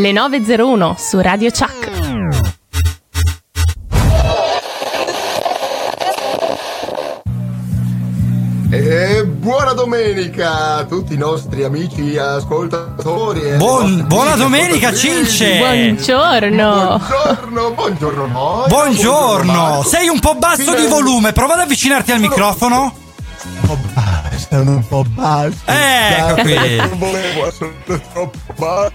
Le 9.01 su Radio Chuck. E buona domenica a tutti i nostri amici ascoltatori. Buon- buona domenica. Cince. Buongiorno. Buongiorno, buongiorno noi. Buongiorno, sei un po' basso di Finalmente- volume, prova ad avvicinarti al microfono. Un po' basso, un po' basso. Ecco qui. Non volevo essere troppo basso.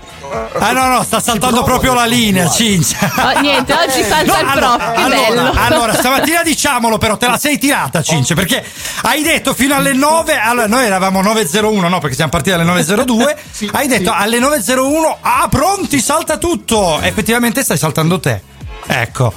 Ah no no, sta saltando proprio la linea. Cincia. Oh, niente, oggi salta il allora, prof, che allora, bello. allora, stamattina diciamolo però, te la sei tirata Cince, perché hai detto fino alle 9, allora noi eravamo 9.01, no perché siamo partiti alle 9.02, Sì, hai detto sì. alle 9.01, ah pronti, salta tutto, effettivamente stai saltando te. Ecco.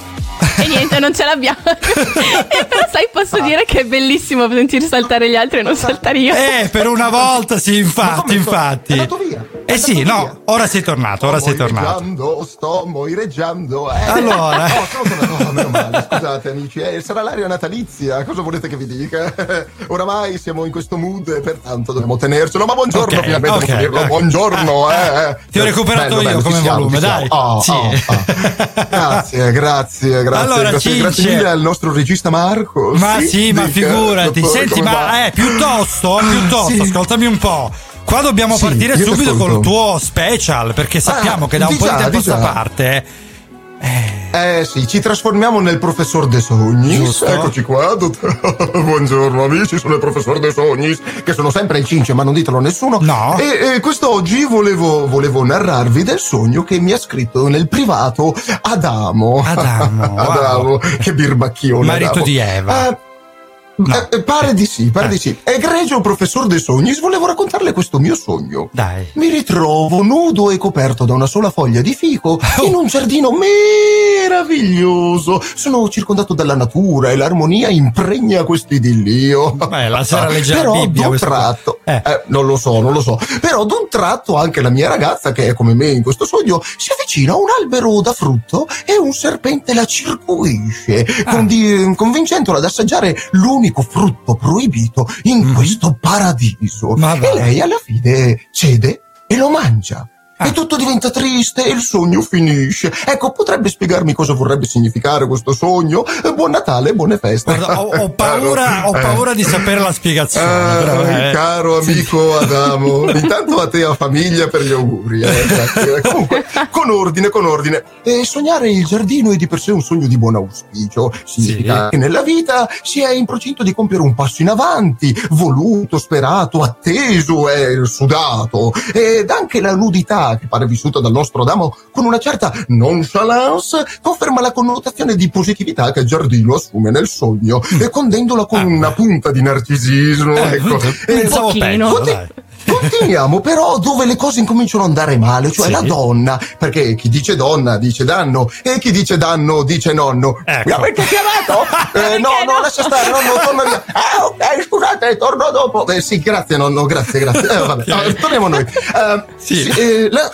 E niente, non ce l'abbiamo. e però sai, posso dire che è bellissimo sentire saltare gli altri e non saltare io. Eh, per una volta sì, infatti, infatti. È andato via. È Eh sì, andato no, via. ora sei tornato, ora sei Sto tornato. moireggiando, sto moireggiando. Eh. Allora. Oh, sono tornato. Oh, meno male, scusate amici, eh, sarà l'aria natalizia, cosa volete che vi dica? Oramai siamo in questo mood e pertanto dobbiamo tenercelo. Ma buongiorno, Ok, finalmente ok, posso dirlo. Buongiorno, eh. eh. Ti ho recuperato Bello, io bello, come siamo, volume, dai. Oh, Sì. oh, oh. Grazie, grazie, grazie. Allora, grazie, grazie Cince. mille al nostro regista Marco. Ma sì, ma dica, figurati. Senti, ma eh, piuttosto, piuttosto, Sì. ascoltami un po'. Qua dobbiamo Sì, partire subito col tuo special, perché sappiamo Ah, che da un po' di tempo a di sta già. parte. Eh sì, ci trasformiamo nel professor De Sognis. Giusto. Eccoci qua. dott- Buongiorno amici, sono il professor De Sognis, che sono sempre il cince, ma non ditelo a nessuno. No. E, e quest'oggi volevo, volevo narrarvi del sogno che mi ha scritto nel privato Adamo. Adamo, wow. Adamo, che birbacchione. Marito Adamo. di Eva. Eh, eh, pare di sì, pare Eh. di sì. Egregio professor De Sognis, volevo raccontarle questo mio sogno. Dai. Mi ritrovo nudo e coperto da una sola foglia di fico Oh. in un giardino meraviglioso. Sono circondato dalla natura e l'armonia impregna questo idillio. Beh, la sera legge la Però Bibbia, d'un questo- tratto, Eh. eh, non lo so, non lo so. Però d'un tratto anche la mia ragazza, che è come me in questo sogno, si avvicina a un albero da frutto e un serpente la circuisce, Ah. convincendola ad assaggiare l'unico frutto proibito in Mhm. questo paradiso. Ma. E lei alla fine cede e lo mangia. Ah. E tutto diventa triste e il sogno finisce. Ecco, potrebbe spiegarmi cosa vorrebbe significare questo sogno? Eh, Buon Natale, buone feste. Guarda, ho, ho paura, ho Eh. paura di sapere la spiegazione. Ah, però, eh. caro amico Adamo, intanto a te e a famiglia per gli auguri. eh. Comunque, con ordine, con ordine. E sognare il giardino è di per sé un sogno di buon auspicio. Significa Sì. che nella vita si è in procinto di compiere un passo in avanti, voluto, sperato, atteso e sudato. Ed anche la nudità che pare vissuta dal nostro Adamo con una certa nonchalance conferma la connotazione di positività che giardino assume nel sogno, e condendola con Ah. una punta di narcisismo. Eh, ecco. pensavo pochino. peggio, Conti- dai. Continuiamo però dove le cose incominciano ad andare male, cioè Sì. la donna, perché chi dice donna dice danno e chi dice danno dice nonno. Ecco. Mi avete chiamato? Eh, no, no, no? lascia stare, nonno, torna via. Ah, ok, scusate, torno dopo. Eh, sì, grazie nonno, grazie, grazie. Eh, vabbè, Ok. no, torniamo a noi. Eh, Sì. eh, la-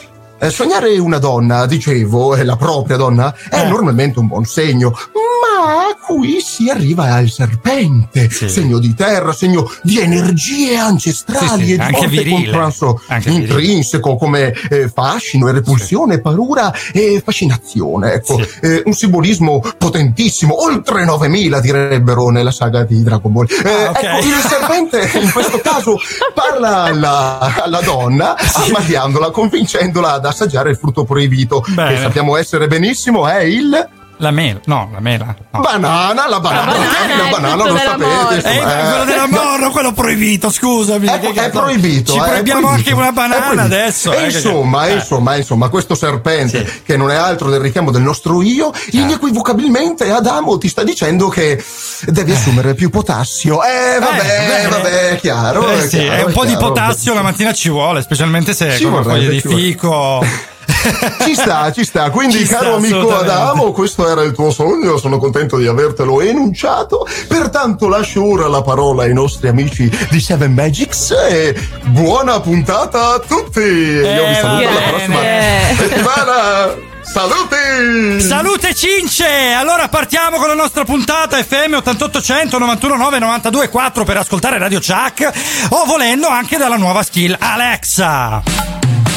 eh, sognare una donna, dicevo, e la propria donna, è Eh. normalmente un buon segno, ma qui si arriva al serpente, Sì. segno di terra, segno di energie ancestrali Sì, sì, e di anche forte contrasto intrinseco come eh, fascino e repulsione, paura e fascinazione. Ecco. Eh, un simbolismo potentissimo, oltre 9000 direbbero nella saga di Dragon Ball. Eh, Ah, ok. Ecco, il serpente in questo caso parla alla, alla donna, ammaliandola, convincendola ad assaggiare il frutto proibito, Bene. che sappiamo essere benissimo, è il... La mela, no, la mela. no. Banana, la banana, La banana, la il banana lo sapete. morte. Eh, insomma, quello eh. della morno, quello proibito, scusami. È, è proibito. Ci eh, è proibiamo anche una È banana adesso. E eh, che- insomma, eh. insomma, insomma, questo serpente, Sì. che non è altro del richiamo del nostro io, inequivocabilmente Adamo ti sta dicendo che devi assumere più potassio. Eh, vabbè, vabbè, è chiaro. Eh è sì, chiaro, è un è po' di chiaro. potassio la mattina ci vuole, specialmente se Ci con una foglia di fico. Ci sta, ci sta. Quindi, Ci caro sta, amico. Adamo, questo era il tuo sogno. Sono contento di avertelo enunciato. Pertanto, lascio ora la parola ai nostri amici di Seven Magics. E buona puntata a tutti. Io vi saluto alla prossima settimana. Saluti! Salute Cince! Allora partiamo con la nostra puntata FM 8800 91 9 92 4 per ascoltare Radio Chuck o volendo anche dalla nuova skill Alexa.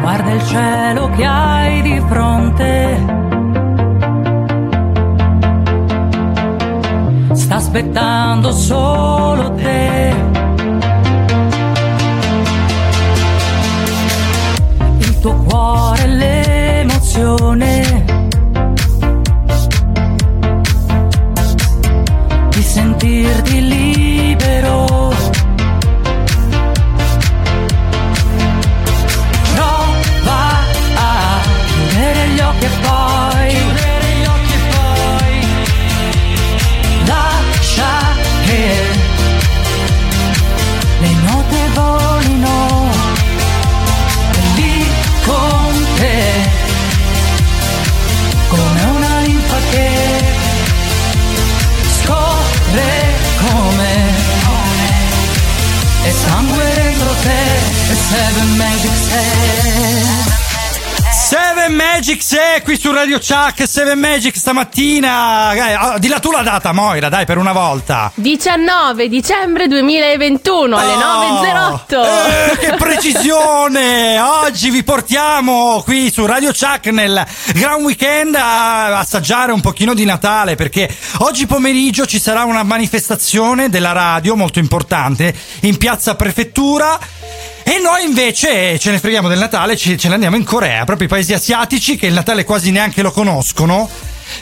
Guarda il cielo che hai di fronte. Sta aspettando solo te. Il tuo cuore, l'emozione. Di sentirti libero. Seven magic set Seven Magic è qui su Radio Chuck, Seven Magic stamattina. Eh, ah, di la tu la data, Moira, dai, per una volta. 19 dicembre 2021 alle Oh, 9.08. eh, che precisione! Oggi vi portiamo qui su Radio Chuck nel Gran Weekend a assaggiare un pochino di Natale perché oggi pomeriggio ci sarà una manifestazione della radio molto importante in piazza Prefettura. E noi invece ce ne freghiamo del Natale, ce, ce ne andiamo in Corea, proprio i paesi asiatici che il Natale quasi neanche lo conoscono.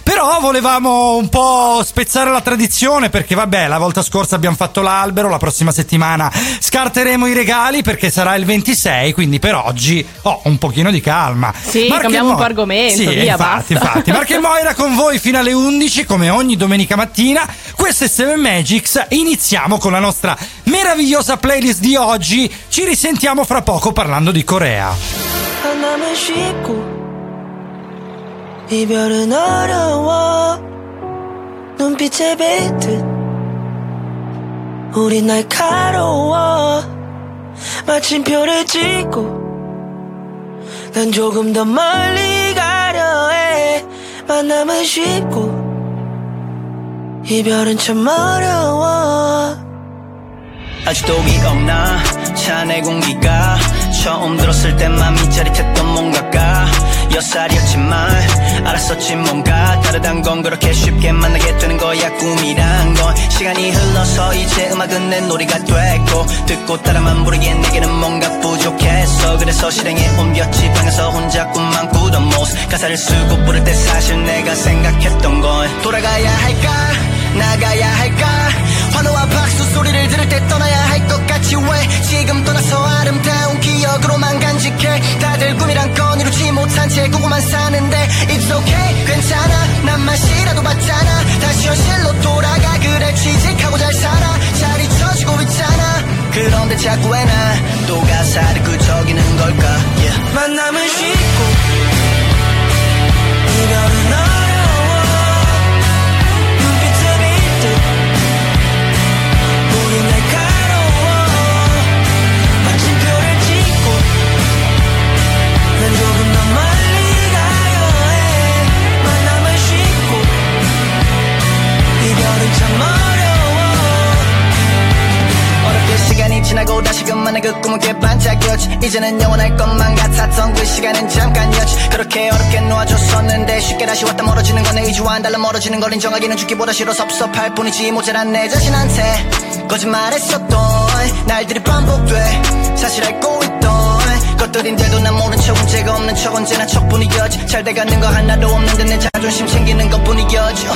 Però volevamo un po' spezzare la tradizione perché vabbè, la volta scorsa abbiamo fatto l'albero, la prossima settimana scarteremo i regali perché sarà il 26, quindi per oggi ho un pochino di calma. Sì, cambiamo un po' argomento, Sì, via, infatti, basta. infatti. Marco e Moira con voi fino alle 11 come ogni domenica mattina. Questo è Seven Magics. Iniziamo con la nostra meravigliosa playlist di oggi. Ci risentiamo fra poco parlando di Corea. 이별은 어려워. 눈빛에 뱉듯 우린 날카로워. 마침표를 찍고 난 조금 더 멀리 가려 해. 만남은 쉽고 이별은 참 어려워 아직도 기억나? 차내 공기가 처음 들었을 때 맘이 짜릿했던 뭔가가 여살이었지만 알았었지 뭔가 다르단 건 그렇게 쉽게 만나게 되는 거야 꿈이란 건. 시간이 흘러서 이제 음악은 내 놀이가 됐고 듣고 따라만 부르기엔 내게는 뭔가 부족했어 그래서 실행에 옮겼지. 방에서 혼자 꿈만 꾸던 모습 가사를 쓰고 부를 때 사실 내가 생각했던 건 돌아가야 할까? 나가야 할까 환호와 박수 소리를 들을 때 떠나야 할 것 같지 왜? 지금 떠나서 아름다운 기억으로만 간직해. 다들 꿈이란 건 이루지 못한 채 꾸고만 사는데 It's okay 괜찮아. 난 맛이라도 봤잖아. 다시 현실로 돌아가. 그래 취직하고 잘 살아. 잘 잊혀지고 있잖아. 그런데 자꾸 왜난또 가사를 끄적이는 걸까? Yeah. 만남은 쉽고 이별은 어려 시간이 지나고 다시금 만나 그 꿈은 꽤 반짝였지. 이제는 영원할 것만 같았던 그 시간은 잠깐이었지. 그렇게 어렵게 놓아줬었는데 쉽게 다시 왔다 멀어지는 건 내 의지와 안 달라 멀어지는 걸 인정하기는 죽기보다 싫어 섭섭할 뿐이지. 모자란 내 자신한테 거짓말했었던 날들이 반복돼 사실 알고 있던 것들인데도 난 모른 척 문제가 없는 척 언제나 척뿐이었지. 잘 돼가는 거 하나도 없는데 내 자존심 챙기는 것뿐이었지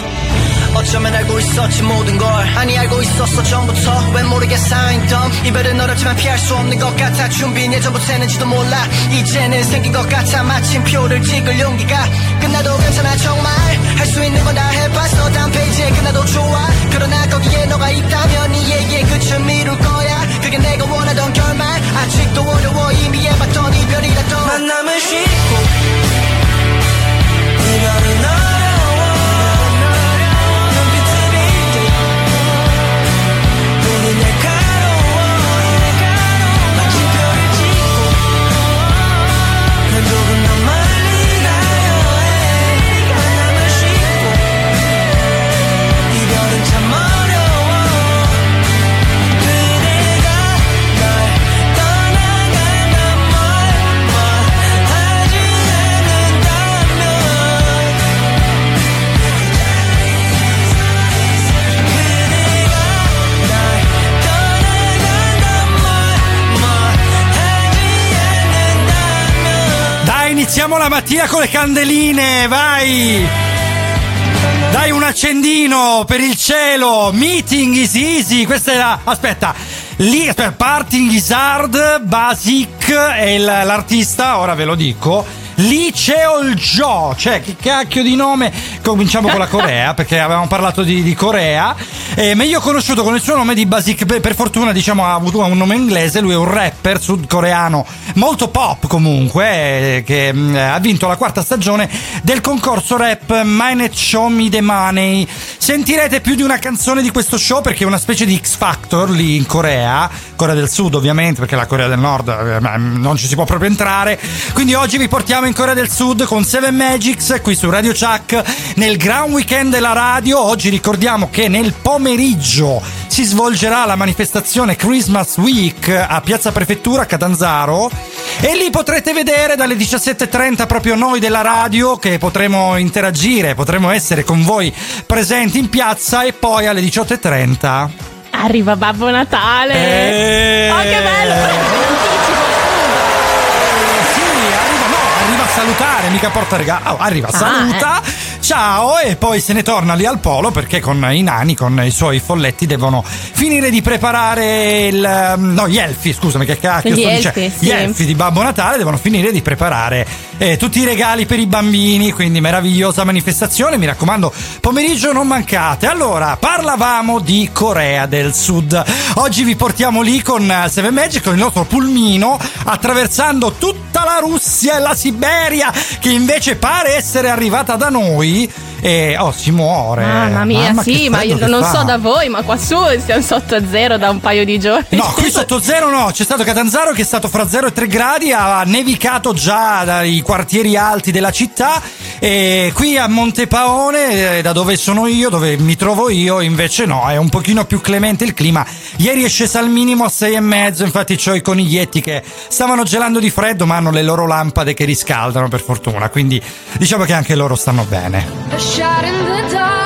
어쩌면 알고 있었지 모든 걸. 아니 알고 있었어 전부터. 왜 모르게 쌓인 덤? 이별은 어렵지만 피할 수 없는 것 같아. 준비는 예전부터 했는지도 몰라. 이제는 생긴 것 같아. 마침표를 찍을 용기가 끝나도 괜찮아. 정말 할 수 있는 건 다 해봤어. 다음 페이지에 끝나도 좋아. 그러나 거기에 너가 있다면 이 얘기의 끝을 미룰 거야. 그게 내가 원하던 결말. 아직도 어려워. 이미 해봤던 이별이라도. 만남은 쉽고 이별은 너 iniziamo la mattina con le candeline, vai! Dai un accendino per il cielo, meeting is easy, questa è la... aspetta, lì, aspetta, parting is hard, basic è l'artista, ora ve lo dico. Liceo Joe, cioè che cacchio di nome? Cominciamo con la Corea perché avevamo parlato di, di Corea. Eh, meglio conosciuto con il suo nome di Basic. Per, fortuna, diciamo, ha avuto un nome inglese. Lui è un rapper sudcoreano molto pop comunque. eh, che mm, ha vinto la quarta stagione del concorso rap Minet Show Me the Money. Sentirete più di una canzone di questo show perché è una specie di X Factor lì in Corea. Corea del Sud, ovviamente, perché la Corea del Nord eh, non ci si può proprio entrare. Quindi oggi vi portiamo in Corea del Sud con Seven Magics qui su Radio Chuck nel Grand Weekend della radio. Oggi ricordiamo che nel pomeriggio si svolgerà la manifestazione Christmas Week a Piazza Prefettura a Catanzaro e lì potrete vedere dalle 17.30 proprio noi della radio che potremo interagire, potremo essere con voi presenti in piazza e poi alle 18.30 Arriva Babbo Natale. Eh. Oh, che bello! Sì, arriva, no, arriva a salutare, mica porta regalo. Oh, arriva, Ah, saluta, ciao e poi se ne torna lì al polo perché con i nani, con i suoi folletti devono finire di preparare il... No, gli elfi, scusami che cacchio Gli sto elfi, dicendo. sì. Gli elfi di Babbo Natale devono finire di preparare eh, tutti i regali per i bambini, quindi meravigliosa manifestazione, mi raccomando, pomeriggio non mancate. Allora, parlavamo di Corea del Sud. Oggi vi portiamo lì con eh, Seven Magic, con il nostro pulmino, attraversando tutta la Russia e la Siberia, che invece pare essere arrivata da noi. Yeah. E oh, si muore. Mamma mia, Mamma, sì, ma io non fa. so da voi, ma qua su siamo sotto a zero da un paio di giorni. No, qui sotto zero no, c'è stato Catanzaro che è stato fra 0 e 3 gradi, ha nevicato già dai quartieri alti della città e qui a Montepaone, eh, da dove sono io, dove mi trovo io, invece no, è un pochino più clemente il clima. Ieri è scesa al minimo a 6 e mezzo, infatti c'ho i coniglietti che stavano gelando di freddo ma hanno le loro lampade che riscaldano per fortuna, quindi diciamo che anche loro stanno bene. Shot in the dark,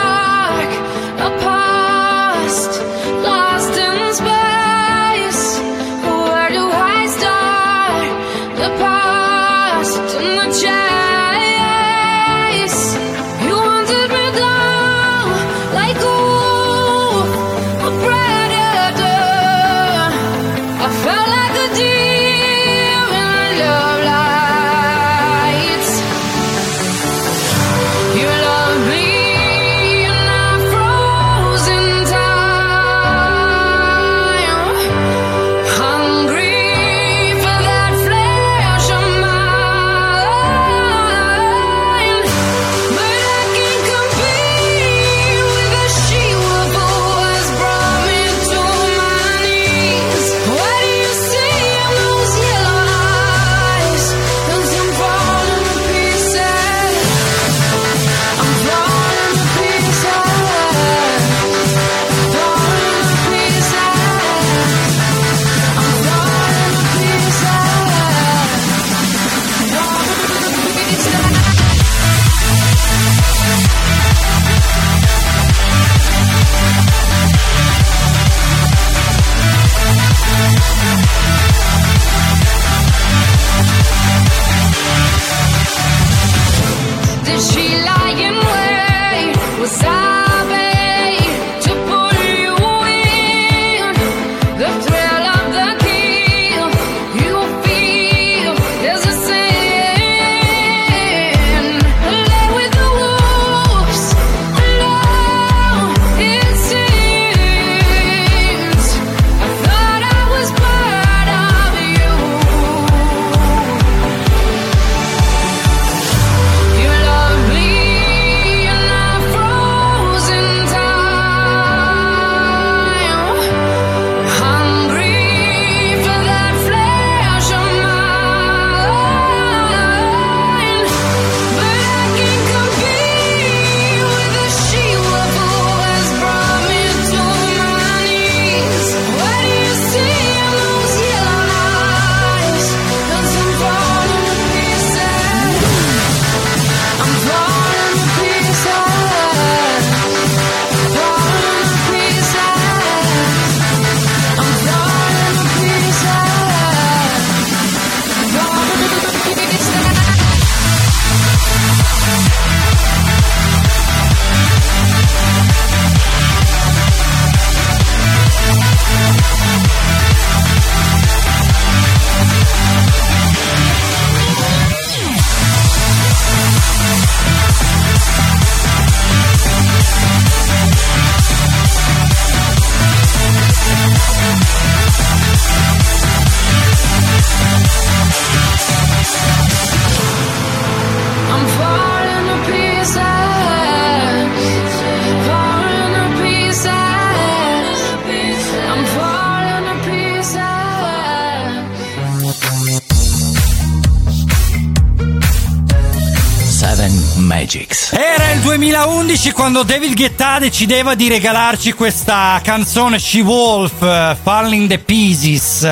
quando David Guetta decideva di regalarci questa canzone She Wolf, eh, Falling the Pieces.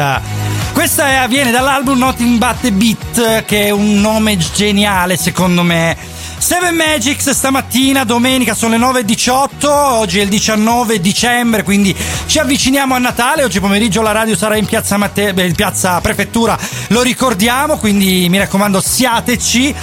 Questa viene dall'album Nothing But the Beat, che è un nome geniale secondo me. Seven Magics stamattina, domenica, sono le 9.18, oggi è il 19 dicembre, quindi ci avviciniamo a Natale, oggi pomeriggio la radio sarà in piazza, Matte- beh, in piazza Prefettura, lo ricordiamo, quindi mi raccomando siateci.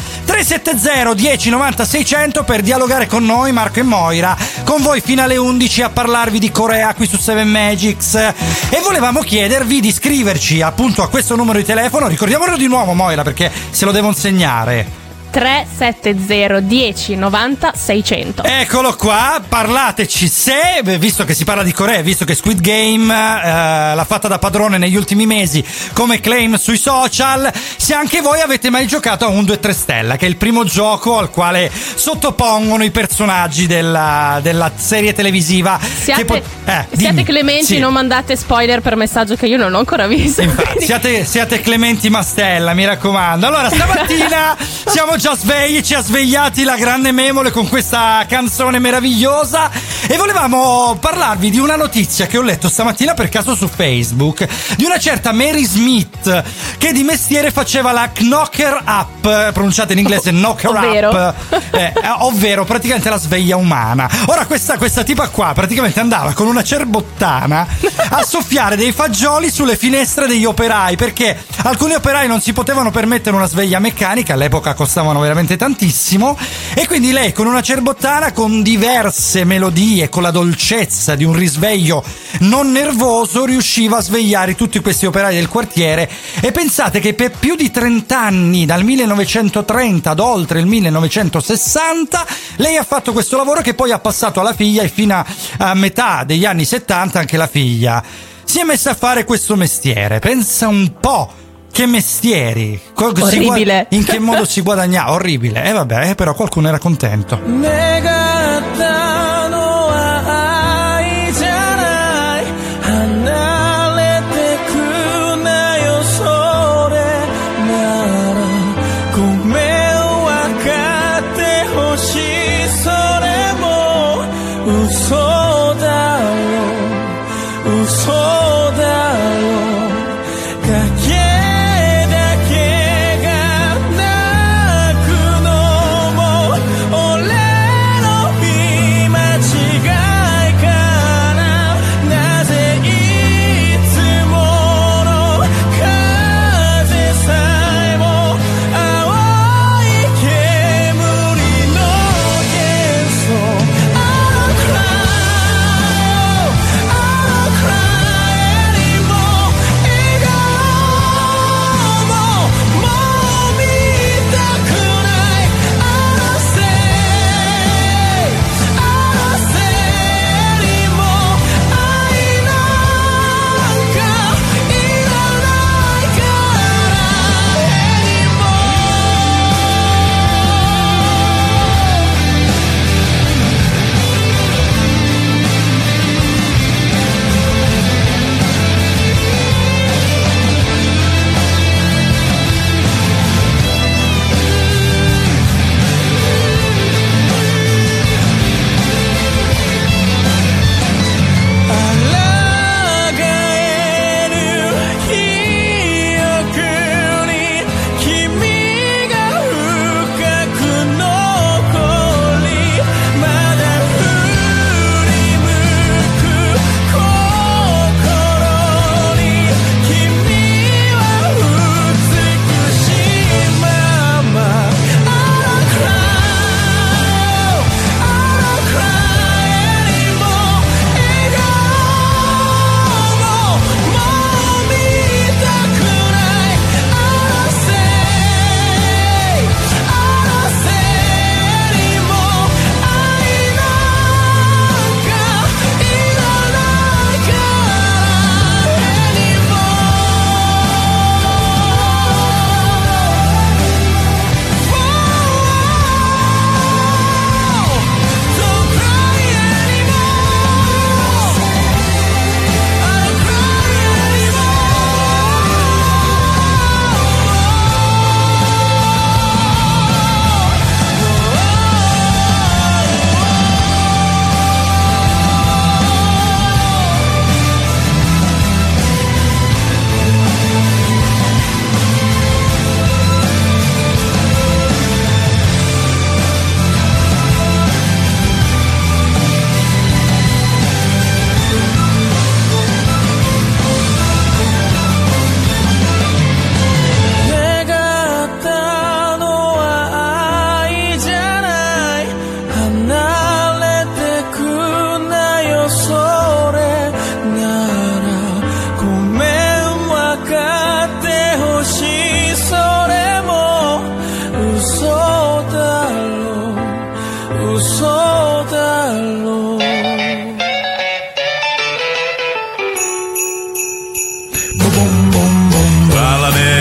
370 10 90 600 per dialogare con noi, Marco e Moira, con voi fino alle 11 a parlarvi di Corea qui su Seven Magics. E volevamo chiedervi di scriverci appunto a questo numero di telefono, ricordiamolo di nuovo Moira perché se lo devo insegnare. 370 10 90 600. Eccolo qua, parlateci se, visto che si parla di Corea, visto che Squid Game eh, l'ha fatta da padrone negli ultimi mesi come claim sui social, se anche voi avete mai giocato a 1, 2, 3 Stella, che è il primo gioco al quale sottopongono i personaggi della, della serie televisiva. Siate, po- eh, siate clementi, Sì. non mandate spoiler per messaggio che io non ho ancora visto. Infatti, siate, siate Clementi Mastella, mi raccomando. Allora, stamattina siamo già svegli, ci ha svegliati la grande Memole con questa canzone meravigliosa e volevamo parlarvi di una notizia che ho letto stamattina per caso su Facebook di una certa Mary Smith che di mestiere faceva la knocker up, pronunciata in inglese knocker Ovvero? up, eh, eh, ovvero praticamente la sveglia umana. Ora questa, questa tipa qua praticamente andava con una cerbottana a soffiare dei fagioli sulle finestre degli operai perché alcuni operai non si potevano permettere una sveglia meccanica, all'epoca costavano veramente tantissimo e quindi lei con una cerbottana con diverse melodie, con la dolcezza di un risveglio non nervoso riusciva a svegliare tutti questi operai del quartiere e pensate che per più di 30 anni, dal 1930 ad oltre il 1960, lei ha fatto questo lavoro che poi ha passato alla figlia e fino a, a metà degli anni 70 anche la figlia si è messa a fare questo mestiere. Pensa un po'. Che mestieri? Orribile. in che modo si guadagna? Orribile. E vabbè, eh, però qualcuno era contento. 願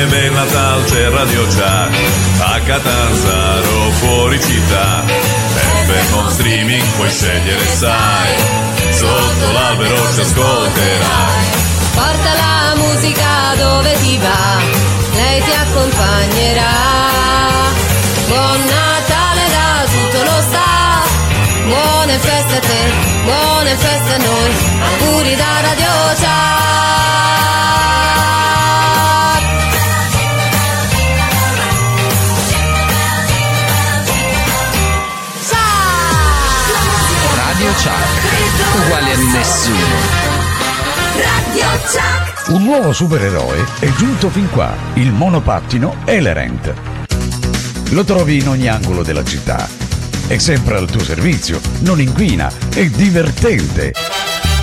del Natal c'è Radio Jack a Catanzaro fuori città è fermo streaming puoi scegliere sai sotto l'albero ci ascolterai Porta la musica dove ti va, lei ti accompagnerà. Buon Natale da tutto lo staff, buone feste a te, buone feste a noi, auguri da Radio uguale a nessuno. Un nuovo supereroe è giunto fin qua, il monopattino Elerent. Lo trovi in ogni angolo della città. È sempre al tuo servizio, non inquina, è divertente.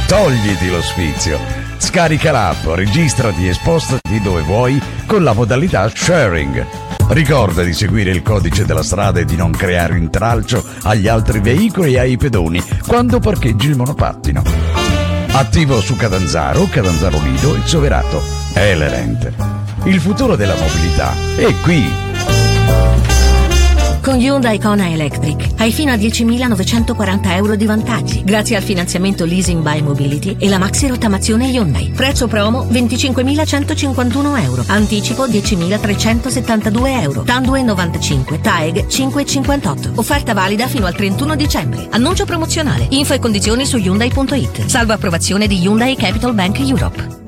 Togliti lo sfizio. Scarica l'app, registrati e spostati dove vuoi con la modalità sharing. Ricorda di seguire il codice della strada e di non creare intralcio agli altri veicoli e ai pedoni quando parcheggi il monopattino. Attivo su Catanzaro, Catanzaro Lido e Soverato. Elerent. Il futuro della mobilità è qui. Con Hyundai Kona Electric hai fino a 10.940 euro di vantaggi grazie al finanziamento leasing by Mobility e la maxi rottamazione Hyundai. Prezzo promo 25.151 euro. Anticipo 10.372 euro. TAN 2,95. TAEG 5,58. Offerta valida fino al 31 dicembre. Annuncio promozionale. Info e condizioni su Hyundai.it. Salvo approvazione di Hyundai Capital Bank Europe.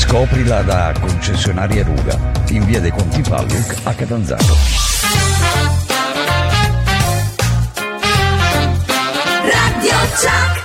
Scoprila da concessionaria Ruga in via dei Conti Palluc a Catanzaro. Radio Chuck.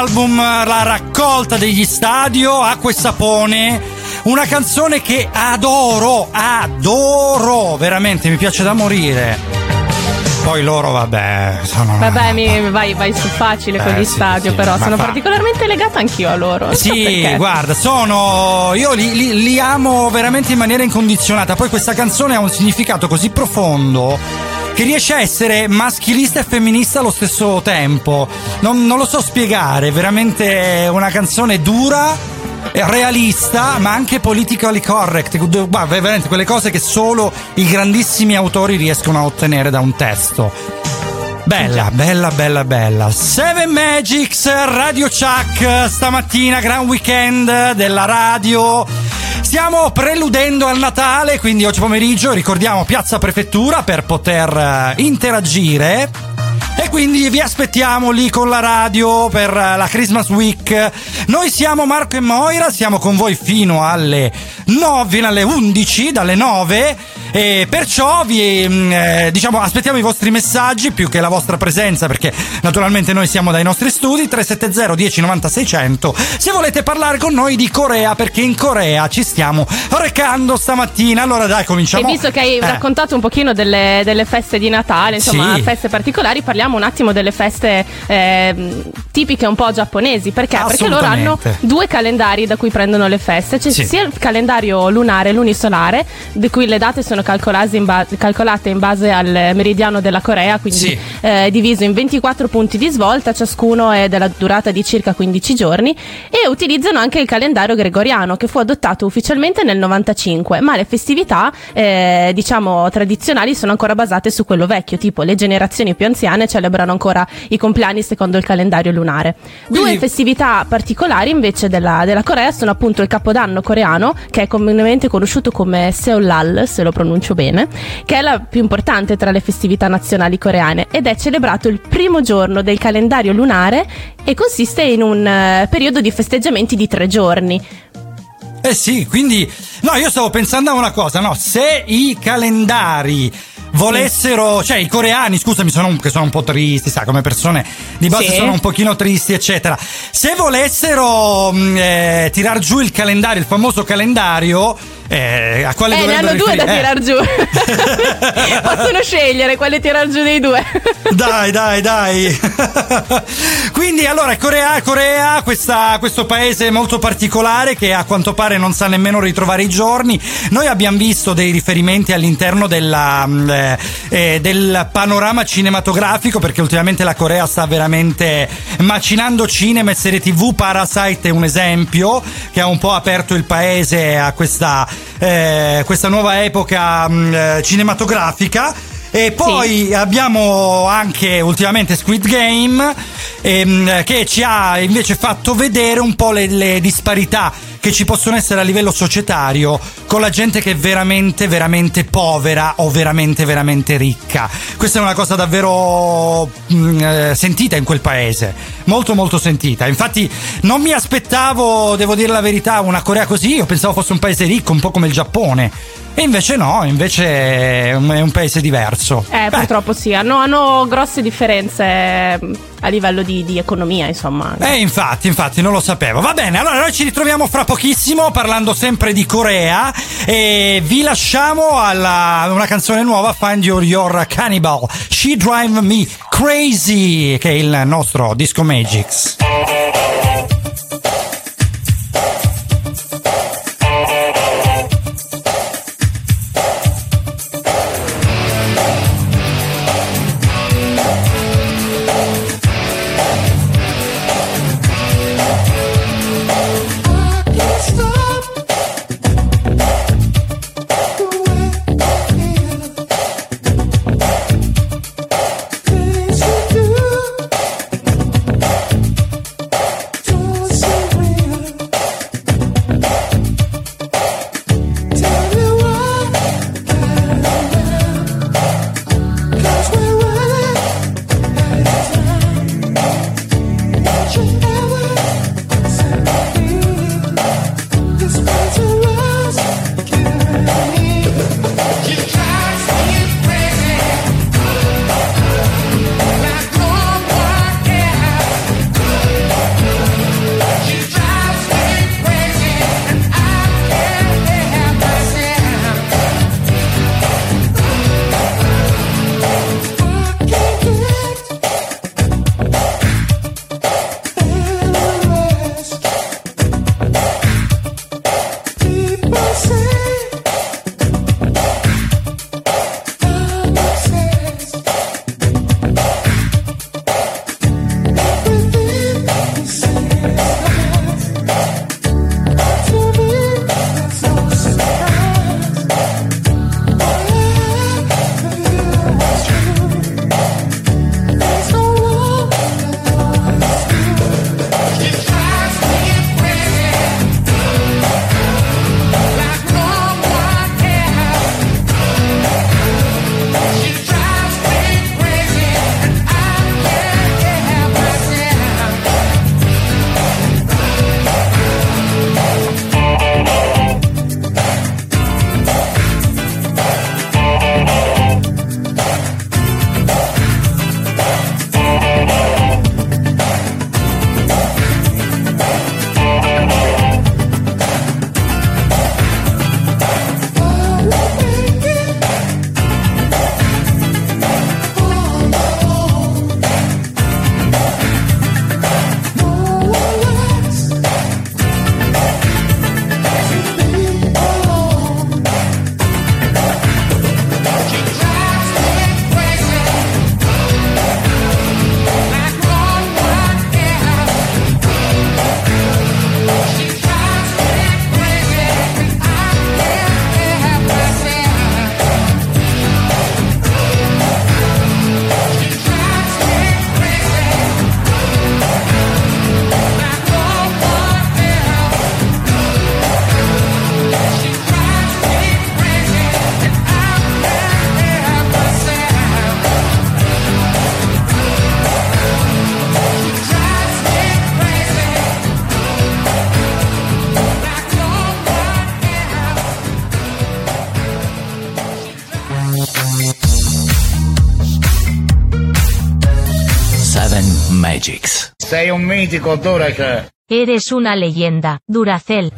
L'album La raccolta degli stadio, Acqua e Sapone. Una canzone che adoro, adoro, veramente mi piace da morire. Poi loro, vabbè, sono. Vabbè, mi vai, vai su facile con Eh, gli sì, stadio, sì, però sono fa- particolarmente legata anch'io a loro. non so Sì, perché. guarda, sono. Io li, li- li amo veramente in maniera incondizionata. Poi questa canzone ha un significato così profondo che riesce a essere maschilista e femminista allo stesso tempo. Non, non lo so spiegare, veramente una canzone dura. è Realista, ma anche politically correct. Veramente quelle cose che solo i grandissimi autori riescono a ottenere da un testo. Bella, bella, bella, bella. Seven Magics, Radio Chuck, stamattina, gran weekend della radio. Stiamo preludendo al Natale, quindi oggi pomeriggio ricordiamo Piazza Prefettura per poter eh, interagire. Quindi vi aspettiamo lì con la radio per eh, la Christmas Week. Noi siamo Marco e Moira, siamo con voi fino alle 9, fino alle 11, dalle 9. E perciò vi mm, eh, diciamo aspettiamo i vostri messaggi più che la vostra presenza perché naturalmente noi siamo dai nostri studi 370 10 90 600 se volete parlare con noi di Corea perché in Corea ci stiamo recando stamattina allora dai cominciamo E visto che hai Eh. raccontato un pochino delle, delle feste di Natale, insomma, Sì. feste particolari, parliamo un attimo delle feste ehm, tipiche un po' giapponesi. Perché? Perché loro hanno due calendari da cui prendono le feste. C'è Sì. sia il calendario lunare, lunisolare, di cui le date sono calcolate in, ba- calcolate in base al meridiano della Corea, quindi Sì. eh, diviso in 24 punti di svolta, ciascuno è della durata di circa 15 giorni, e utilizzano anche il calendario gregoriano che fu adottato ufficialmente nel 95, ma le festività eh, diciamo tradizionali sono ancora basate su quello vecchio, tipo le generazioni più anziane celebrano ancora i compleanni secondo il calendario lunare. Due Quindi- festività particolari invece della, della Corea sono appunto il Capodanno coreano, che è comunemente conosciuto come Seollal, se lo pronuncio bene, che è la più importante tra le festività nazionali coreane ed è celebrato il primo giorno del calendario lunare e consiste in un eh, periodo di festeggiamenti di tre giorni. Eh sì, quindi no, io stavo pensando a una cosa, no, se i calendari volessero, cioè i coreani, scusami, sono un, che sono un po' tristi, sa, come persone di base Sì. sono un pochino tristi, eccetera. Se volessero mh, eh, tirar giù il calendario, il famoso calendario, eh, a quale eh, ne hanno due da riferire- tirar Eh. giù. Possono scegliere quale tirar giù dei due. Dai, dai, dai. Quindi, allora, Corea, Corea questa- questo paese molto particolare che a quanto pare non sa nemmeno ritrovare i giorni. Noi abbiamo visto dei riferimenti all'interno della, mm, eh, eh, del panorama cinematografico perché ultimamente la Corea sta veramente macinando cinema e serie tv. Parasite è un esempio che ha un po' aperto il paese a questa, eh, questa nuova epoca mm, eh, cinematografica. E poi abbiamo anche ultimamente Squid Game ehm, che ci ha invece fatto vedere un po' le, le disparità che ci possono essere a livello societario con la gente che è veramente, veramente povera o veramente, veramente ricca. Questa è una cosa davvero mm, eh, sentita in quel paese, molto, molto sentita. Infatti non mi aspettavo, devo dire la verità, una Corea così, io pensavo fosse un paese ricco, un po' come il Giappone. E invece no, invece è un, paese diverso. Eh, purtroppo sì, hanno, hanno grosse differenze eh, a livello di, di economia, insomma. Eh, infatti, infatti, non lo sapevo. Va bene, allora noi ci ritroviamo fra pochissimo parlando sempre di Corea e vi lasciamo alla una canzone nuova, Find Your, Your Cannibal, She Drive Me Crazy, che è il nostro Disco. Magics. Eres una leyenda, Duracel.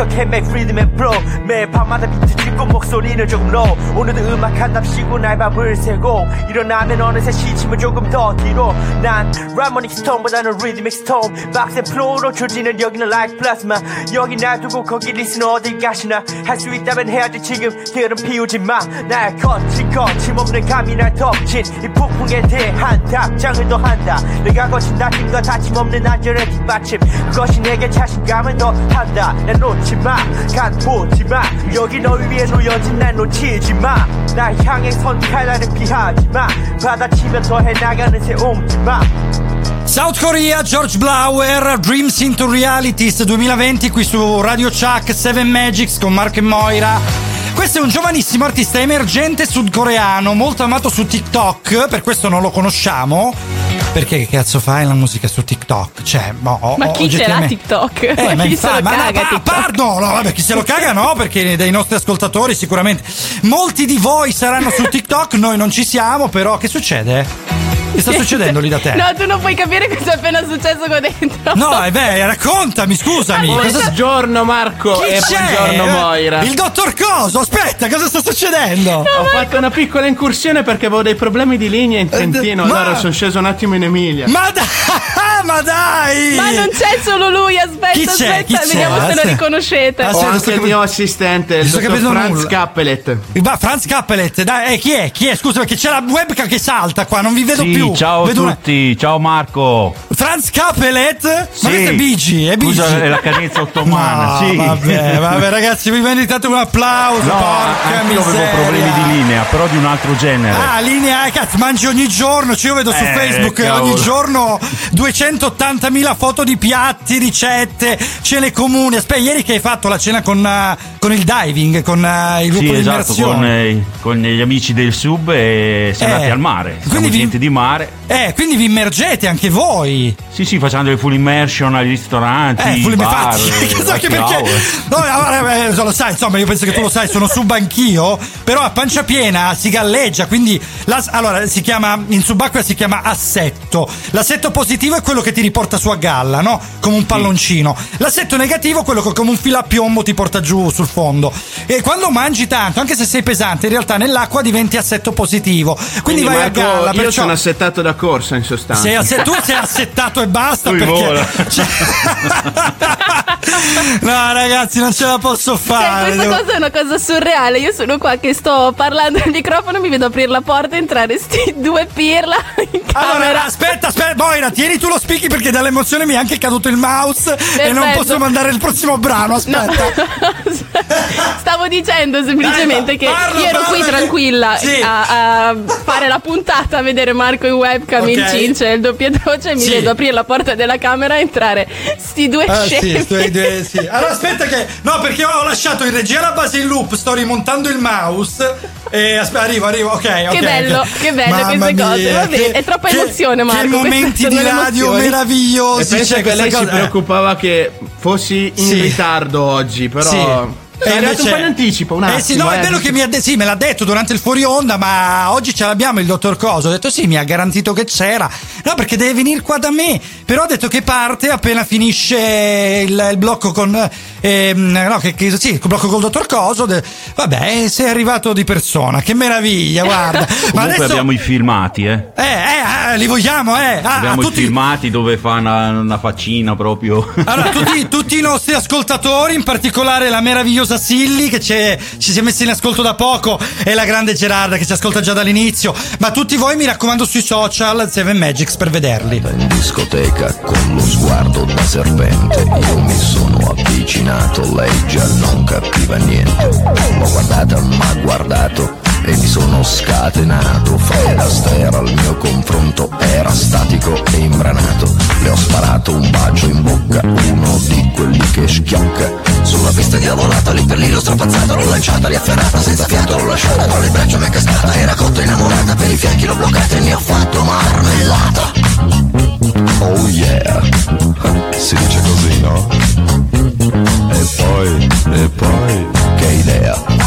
마이크로폰 체크해 make rhythm and flow. 매일 밤마다 비트 찍고 목소리는 조금 low 오늘도 음악 한답시고 날 밤을 새고. 일어나면 어느새 시침은 조금 더 뒤로. 난 라모닉 스톤보다는 리드믹 스톤 박스 플로우로 조지는 여기는 like plasma. 여기 놔두고 거기 리슨 어딜 가시나. 할 수 있다면 해야지 지금. 게으름 피우지 마. 나의 거친 거침없는 감이 날 덮친 이 폭풍에 대한 답장을 더 한다. 내가 거친 다친 거 다침없는 안전의 뒷받침. 그것이 내게 자신감을 더 한다. 난 놓지 마간 보지 마. 여기 널 위해 놓여진 날 놓치지 마날 향해 선 칼날을 피하지 마. 받아치면 더해 나가는 새 옮지 마 South Korea, George Blower, Dreams into Realities 2020 qui su Radio Chuck 7 Magics con Marco e Moira. Questo è un giovanissimo artista emergente sudcoreano, molto amato su TikTok, per questo non lo conosciamo. Perché che cazzo fai la musica su TikTok? Cioè, boh, Ma chi ce l'ha TikTok? Eh, ma chi infa- se lo ma caga pa- TikTok? pardon, no, vabbè, chi se lo caga no, perché dei nostri ascoltatori sicuramente. Molti di voi saranno su TikTok, noi non ci siamo, però che succede? Che sta succedendo lì da te? No, tu non puoi capire cosa è appena successo qua dentro. No, è vero, raccontami, scusami. Buongiorno Marco Chi e c'è? buongiorno Moira. Il dottor Coso, aspetta, cosa sta succedendo? Ho fatto una piccola incursione perché avevo dei problemi di linea in Trentino, Eh, ma- allora sono sceso un attimo in Emilia. Ma dai, ma dai! Ma non c'è solo lui, aspetta, Chi c'è? aspetta, Chi c'è? vediamo se lo Aspetta. riconoscete. Ho anche il mio assistente, il dottor Franz nulla. Cappelet. Va, Franz Cappelet, dai, eh, chi è? Chi è? Scusa, perché c'è la webcam che salta qua, non vi vedo Sì, più. Ciao a una- tutti, ciao Marco. Franz Cappelet? Ma Sì. questo è Bigi, è Bigi. Scusa, è la cadenza ottomana, No, sì. Vabbè, vabbè, ragazzi, vi meritate un applauso. No, porca anche io avevo miseria. problemi di linea, però di un altro genere. Ah, linea, eh, cazzo, mangi ogni giorno, cioè io vedo su Eh, Facebook eh, cavolo. ogni giorno 280.000 foto di piatti, ricette, cene comuni. Aspetta, ieri che hai fatto la cena con, eh, con il diving, con eh, il gruppo Sì, di esatto, con, eh, con gli amici del sub e siamo Eh, andati al mare. Siamo quindi vi- di mare. Eh, quindi vi immergete anche voi. Sì, sì, facendo le full immersion agli ristoranti, Eh, full bar, infatti, eh, chissà che happy perché. hour. No, allora, eh, lo sai, insomma, io penso che tu lo sai, sono sub anch'io. Però a pancia piena si galleggia, quindi la- allora si chiama in subacquea si chiama assetto. L'assetto positivo è quello che ti riporta su a galla, no? Come un palloncino. L'assetto negativo è quello che come un filo a piombo ti porta giù sul fondo. E quando mangi tanto, anche se sei pesante, in realtà nell'acqua diventi assetto positivo. Quindi, vai Marco, a galla, io perciò sono assettato da corsa in sostanza. sei asse- tu sei assettato e basta Lui perché vola. Cioè- no ragazzi non ce la posso Cioè, fare questa devo- cosa è una cosa surreale. Io sono qua che sto parlando al microfono, mi vedo aprire la porta e entrare sti due pirla in camera. allora aspetta aspetta Moira tieni tu lo speaky perché dall'emozione mi è anche caduto il mouse e non Perfetto. posso mandare il prossimo brano aspetta Stavo dicendo semplicemente Dai, che parla, io ero qui parla che- tranquilla Sì. a, a fare la puntata, a vedere Marco in webcam, in Ok. cince, il doppio voce e mi Sì. vedo aprire la porta della camera e entrare sti due Ah, sì, eh, sì. Allora aspetta che no perché ho lasciato in regia la base in loop sto rimontando il mouse e aspetta arrivo arrivo ok Che bello, ok. che bello Mamma queste cose. mia, Va bene, che- è troppa che- emozione, Marco. che momenti di radio meravigliosi E pensa cioè, che lei si cosa- eh. preoccupava che fossi in Sì. ritardo oggi, però. È arrivato un po' in anticipo, un Eh sì, attimo, no, è eh. bello che mi ha de- sì, me l'ha detto durante il fuori onda, ma oggi ce l'abbiamo il dottor Coso. Ho detto sì, mi ha garantito che c'era. No, perché deve venire qua da me. Però ha detto che parte appena finisce il, il blocco con. ehm, no, che, che- sì, il blocco col dottor Coso. De- vabbè, sei arrivato di persona, che meraviglia, guarda. ma Comunque adesso. abbiamo i filmati, eh. Eh, eh, eh, li vogliamo, eh. Ah, abbiamo tutti- i filmati dove fa una, una faccina proprio. Allora, tutti, tutti i nostri ascoltatori, in particolare la meravigliosa Silly che c'è- ci si è messa in ascolto da poco e la grande Gerarda che ci ascolta già dall'inizio, ma tutti voi mi raccomando sui social Seven Magics per vederli. In discoteca con lo sguardo da serpente Io mi sono avvicinato, lei già non capiva niente. L'ho guardata, m'ha guardato e mi sono scatenato. Fred Astaire al mio confronto era statico e imbranato Le ho sparato un bacio in bocca, uno di quelli che schiocca Sulla pista diavolata, lì per lì l'ho strapazzata L'ho lanciata, lì afferrata, senza fiato l'ho lasciata Tra le braccia mi è cascata, era cotta innamorata Per i fianchi l'ho bloccata e ne ho fatto marmellata Oh yeah, si dice così, no? E poi, e poi, che idea?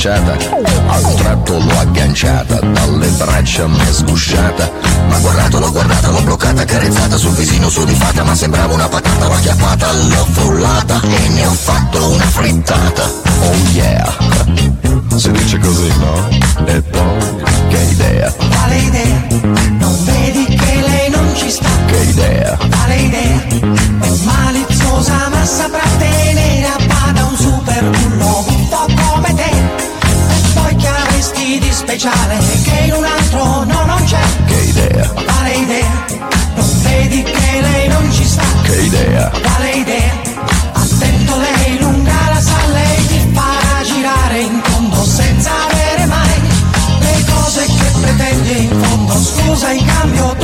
L'ho baciata, a un tratto l'ho agganciata, dalle braccia mi è sgusciata, ma guardato, l'ho guardata, l'ho bloccata, carezzata sul visino sudifata, ma sembrava una patata, l'ho acchiappata, l'ho frullata e ne ho fatto una frittata, oh yeah, si dice così, no? E poi, che idea, Quale idea? Non vedi che lei non ci sta? che idea, Quale idea? È maliziosa ma saprà tenere a bada un super bullo di speciale che in un altro no non c'è? che idea, Quale idea? Non vedi che lei non ci sta? che idea, Quale idea? Attento lei lunga la sa, lei ti farà girare in tondo senza avere mai le cose che pretendi in fondo. Scusa in cambio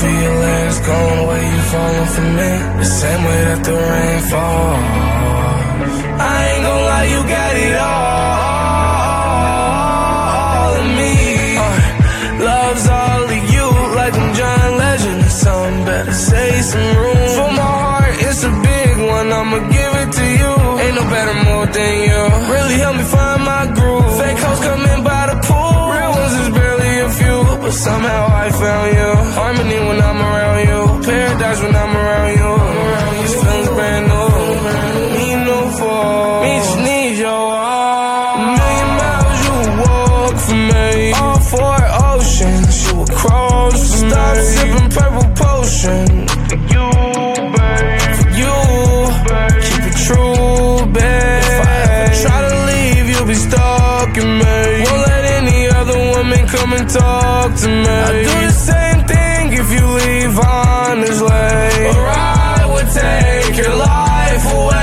Of your legs gone away, you falling for me. The same way that the rain falls. I ain't gonna lie, you got it all in me. Uh, love's all of you, like I'm John Legend something. Better say some room for my heart. It's a big one, I'ma give it to you. Ain't no better mood than you. Really help me find my groove. Fake hoes come in by the pool. Real ones is barely a few, but somehow I come and talk to me. I do the same thing if you leave honestly. Or I would take your life away.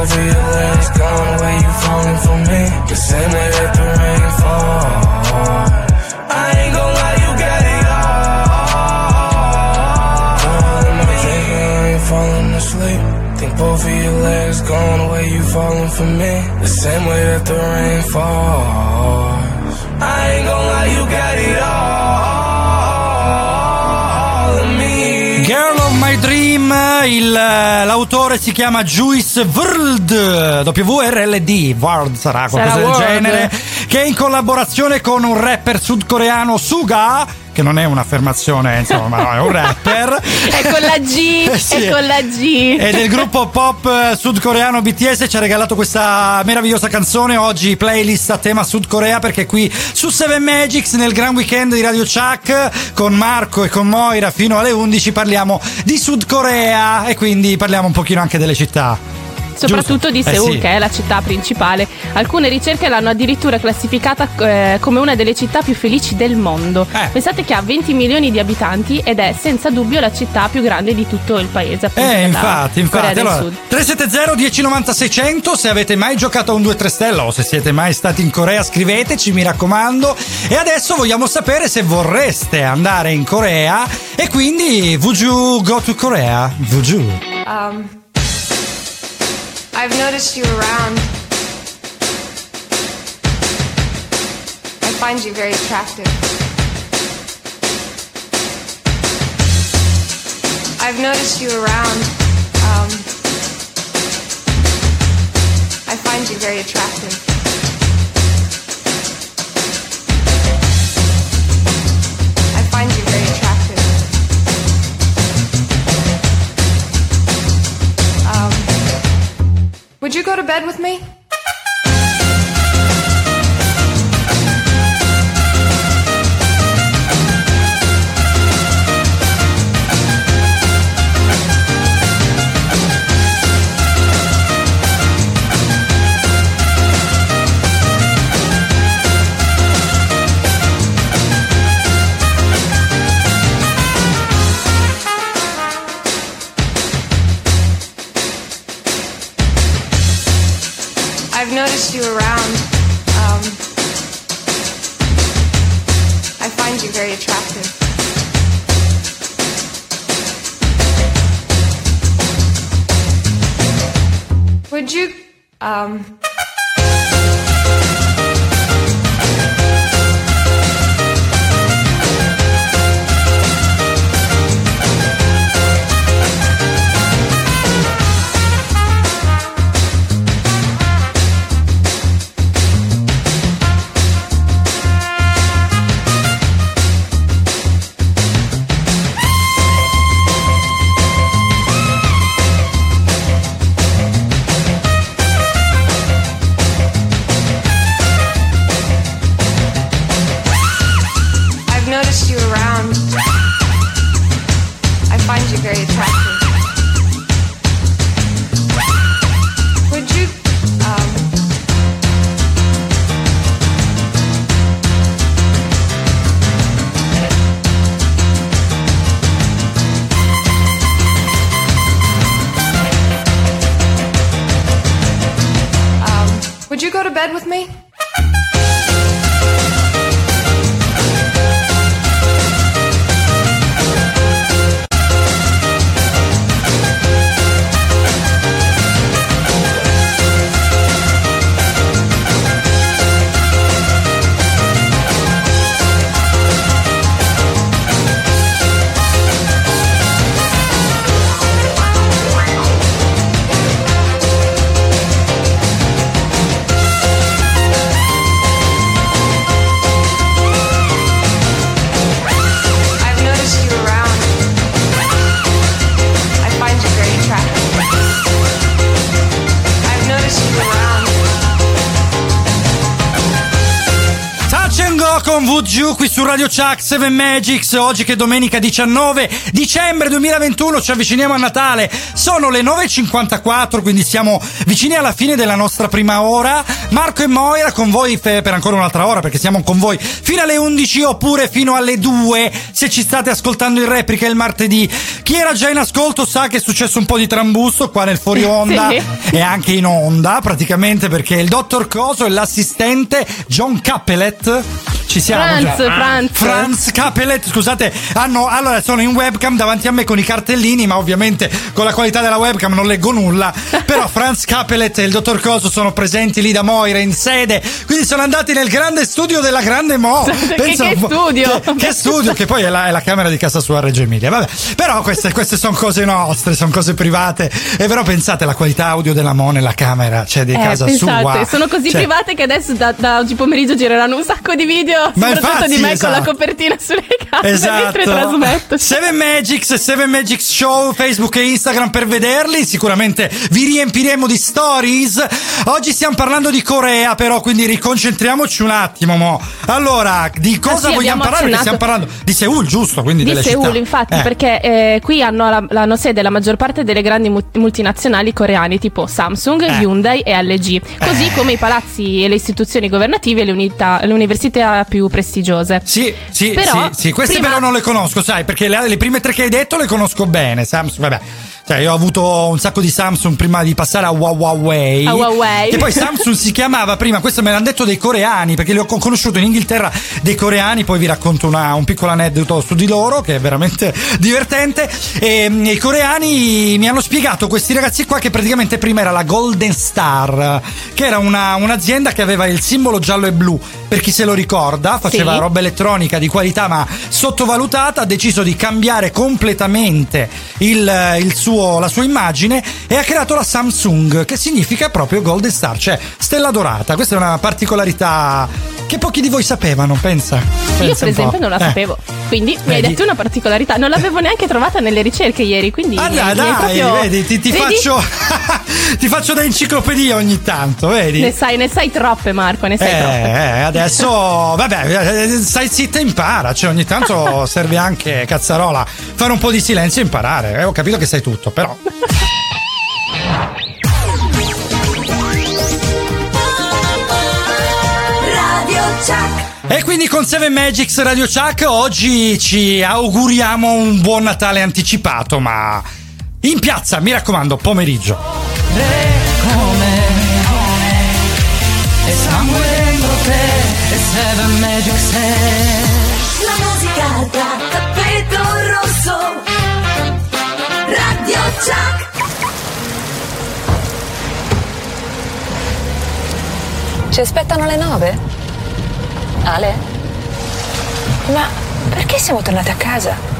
Of away, you falling for me. The the it all. Falling asleep. Think both of your legs gone away, you falling for me. The same way that the rain falls. I ain't gonna lie, you got it all in me. Girl of My Dream, il- l'autore si chiama Juice WRLD, W-R-L-D, World sarà qualcosa Sarà del World. genere, che è in collaborazione con un rapper sudcoreano Suga, che non è un'affermazione, insomma, ma è un rapper. È con la G, Eh sì. è con la G. E del gruppo pop eh, sudcoreano BTS ci ha regalato questa meravigliosa canzone oggi playlist a tema Sud Corea perché qui su 7 Magics nel Gran Weekend di Radio Chuck con Marco e con Moira fino alle 11 parliamo di Sud Corea e quindi parliamo un pochino anche delle città. Soprattutto di Giusto? Eh Seoul, sì. che è la città principale. Alcune ricerche l'hanno addirittura classificata eh, come una delle città più felici del mondo. Eh. Pensate che ha 20 milioni di abitanti ed è senza dubbio la città più grande di tutto il paese. appunto, Eh, infatti, infatti. del Allora, Sud. 370 1090 600, se avete mai giocato a un 2-3 stella o se siete mai stati in Corea, scriveteci, mi raccomando. E adesso vogliamo sapere se vorreste andare in Corea e quindi would you go to Korea? Would you? Um, I've noticed you around. I find you very attractive. I've noticed you around. Um, I find you very attractive. Would you go to bed with me? Um, Touch and Go con VG qui su Radio Chuck 7 Magics. Oggi che è domenica 19 dicembre 2021 ci avviciniamo a Natale. Sono le 9.54, quindi siamo vicini alla fine della nostra prima ora. Marco e Moira con voi per ancora un'altra ora perché siamo con voi fino alle 11 oppure fino alle 2 se ci state ascoltando in replica il martedì. Chi era già in ascolto sa che è successo un po' di trambusto qua nel fuori onda Sì. e anche in onda praticamente perché il dottor Coso e l'assistente John Capelet ci siamo Franz, già. Franz. Franz Capelet scusate hanno allora sono in webcam davanti a me con i cartellini ma ovviamente con la qualità della webcam non leggo nulla. Però Franz Capelet e il dottor Coso sono presenti lì da Moira in sede. Quindi sono andati nel grande studio della grande Mo. Che- Pensa che studio? che, che studio che poi è la, è la camera di casa sua a Reggio Emilia. Vabbè però queste, queste sono cose nostre sono cose private. E però pensate alla qualità audio della Mo nella camera cioè di Eh, casa pensate, sua sono così Cioè, private che adesso da, da oggi pomeriggio gireranno un sacco di video, Ma soprattutto infatti, di me con esatto. la copertina sulle gambe mentre Esatto. trasmetto. Seven Magics, Seven Magics Show, Facebook e Instagram per vederli. Sicuramente vi riempiremo di stories. Oggi stiamo parlando di Corea, però, quindi riconcentriamoci un attimo. Mo. Allora, di cosa sì, vogliamo parlare? Accennato- stiamo parlando di Seoul, giusto? Quindi Di Seoul, città. infatti, Eh. perché eh, qui hanno, la, hanno sede la maggior parte delle grandi mu- multinazionali coreane, tipo Samsung, Eh. Hyundai e LG, così come i palazzi e le istituzioni governative e le, unità- le università più prestigiose. Sì, sì, Però, sì, sì, queste prima- però non le conosco, sai, perché le, le prime tre che hai detto le conosco bene. Samsung, vabbè. Cioè, io ho avuto un sacco di Samsung prima di passare a Huawei. A Huawei. Che poi Samsung si chiamava prima, questo me l'hanno detto dei coreani, perché li ho con- conosciuto in Inghilterra dei coreani, poi vi racconto una- un piccolo aneddoto su di loro, che è veramente divertente. E, mm, i coreani mi hanno spiegato, questi ragazzi qua, che praticamente prima era la Golden Star, che era una- un'azienda che aveva il simbolo giallo e blu. Per chi se lo ricorda, faceva Sì. roba elettronica di qualità ma sottovalutata, ha deciso di cambiare completamente il- il suo- la sua immagine e ha creato la Samsung, che significa proprio Golden Star, cioè stella dorata. Questa è una particolarità che pochi di voi sapevano, pensa. Io, Pensa per un po'. esempio, non la Eh. sapevo. Quindi mi hai Vedi? detto una particolarità. Non l'avevo neanche trovata nelle ricerche ieri. Quindi Ah, mi- dai, mi proprio- vedi, ti, ti Vedi? faccio Ti faccio da enciclopedia ogni tanto, vedi? Ne sai, ne sai troppe, Marco, ne sai Eh, troppe. eh, adesso, vabbè, stai zitta e impara. Cioè, ogni tanto serve anche, cazzarola, fare un po' di silenzio e imparare. Eh, ho capito che sai tutto, però. Radio Chuck. E quindi con Seven Magics Radio Chuck oggi ci auguriamo un buon Natale anticipato, ma in piazza, mi raccomando, pomeriggio. La musica da tappeto rosso. Radio Chuck. Ci aspettano alle nove? Ale? Ma perché siamo tornati a casa?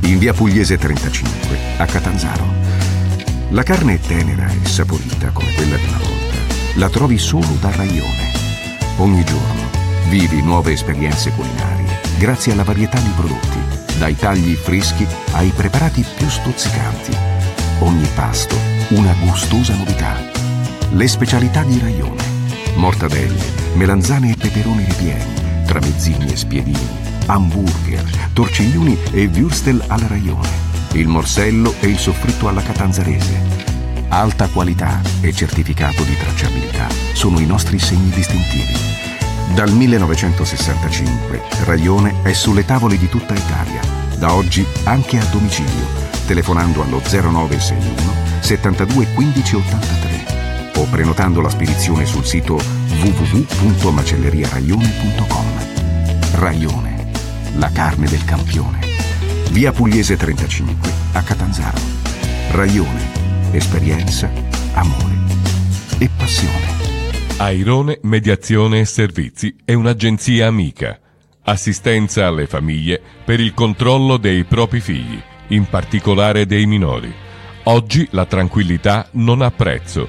In via Pugliese 35, a Catanzaro. La carne è tenera e saporita come quella di una volta. La trovi solo da Raione. Ogni giorno vivi nuove esperienze culinarie grazie alla varietà di prodotti, dai tagli freschi ai preparati più stuzzicanti. Ogni pasto una gustosa novità. Le specialità di Raione. Mortadelle, melanzane e peperoni ripieni, tramezzini e spiedini, hamburger, torciglioni e würstel alla Raione, il morsello e il soffritto alla catanzarese. Alta qualità e certificato di tracciabilità sono i nostri segni distintivi. Dal 1965 Raione è sulle tavole di tutta Italia, da oggi anche a domicilio, telefonando allo 0961 72 15 83 o prenotando la spedizione sul sito www.macelleriaraione.com. Raione, la carne del campione. Via Pugliese 35 a Catanzaro. Raione, esperienza, amore e passione. Airone Mediazione e Servizi è un'agenzia amica. Assistenza alle famiglie per il controllo dei propri figli, in particolare dei minori. Oggi la tranquillità non ha prezzo.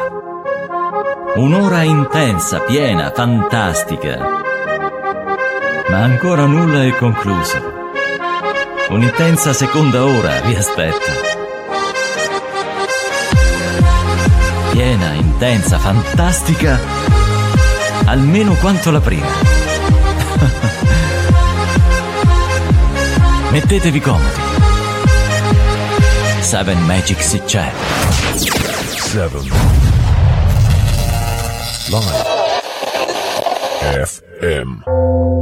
Un'ora intensa, piena, fantastica. Ma ancora nulla è concluso. Un'intensa seconda ora vi aspetta. Piena, intensa, fantastica, almeno quanto la prima. Mettetevi comodi. Seven Magics c'è. Seven. Live. FM.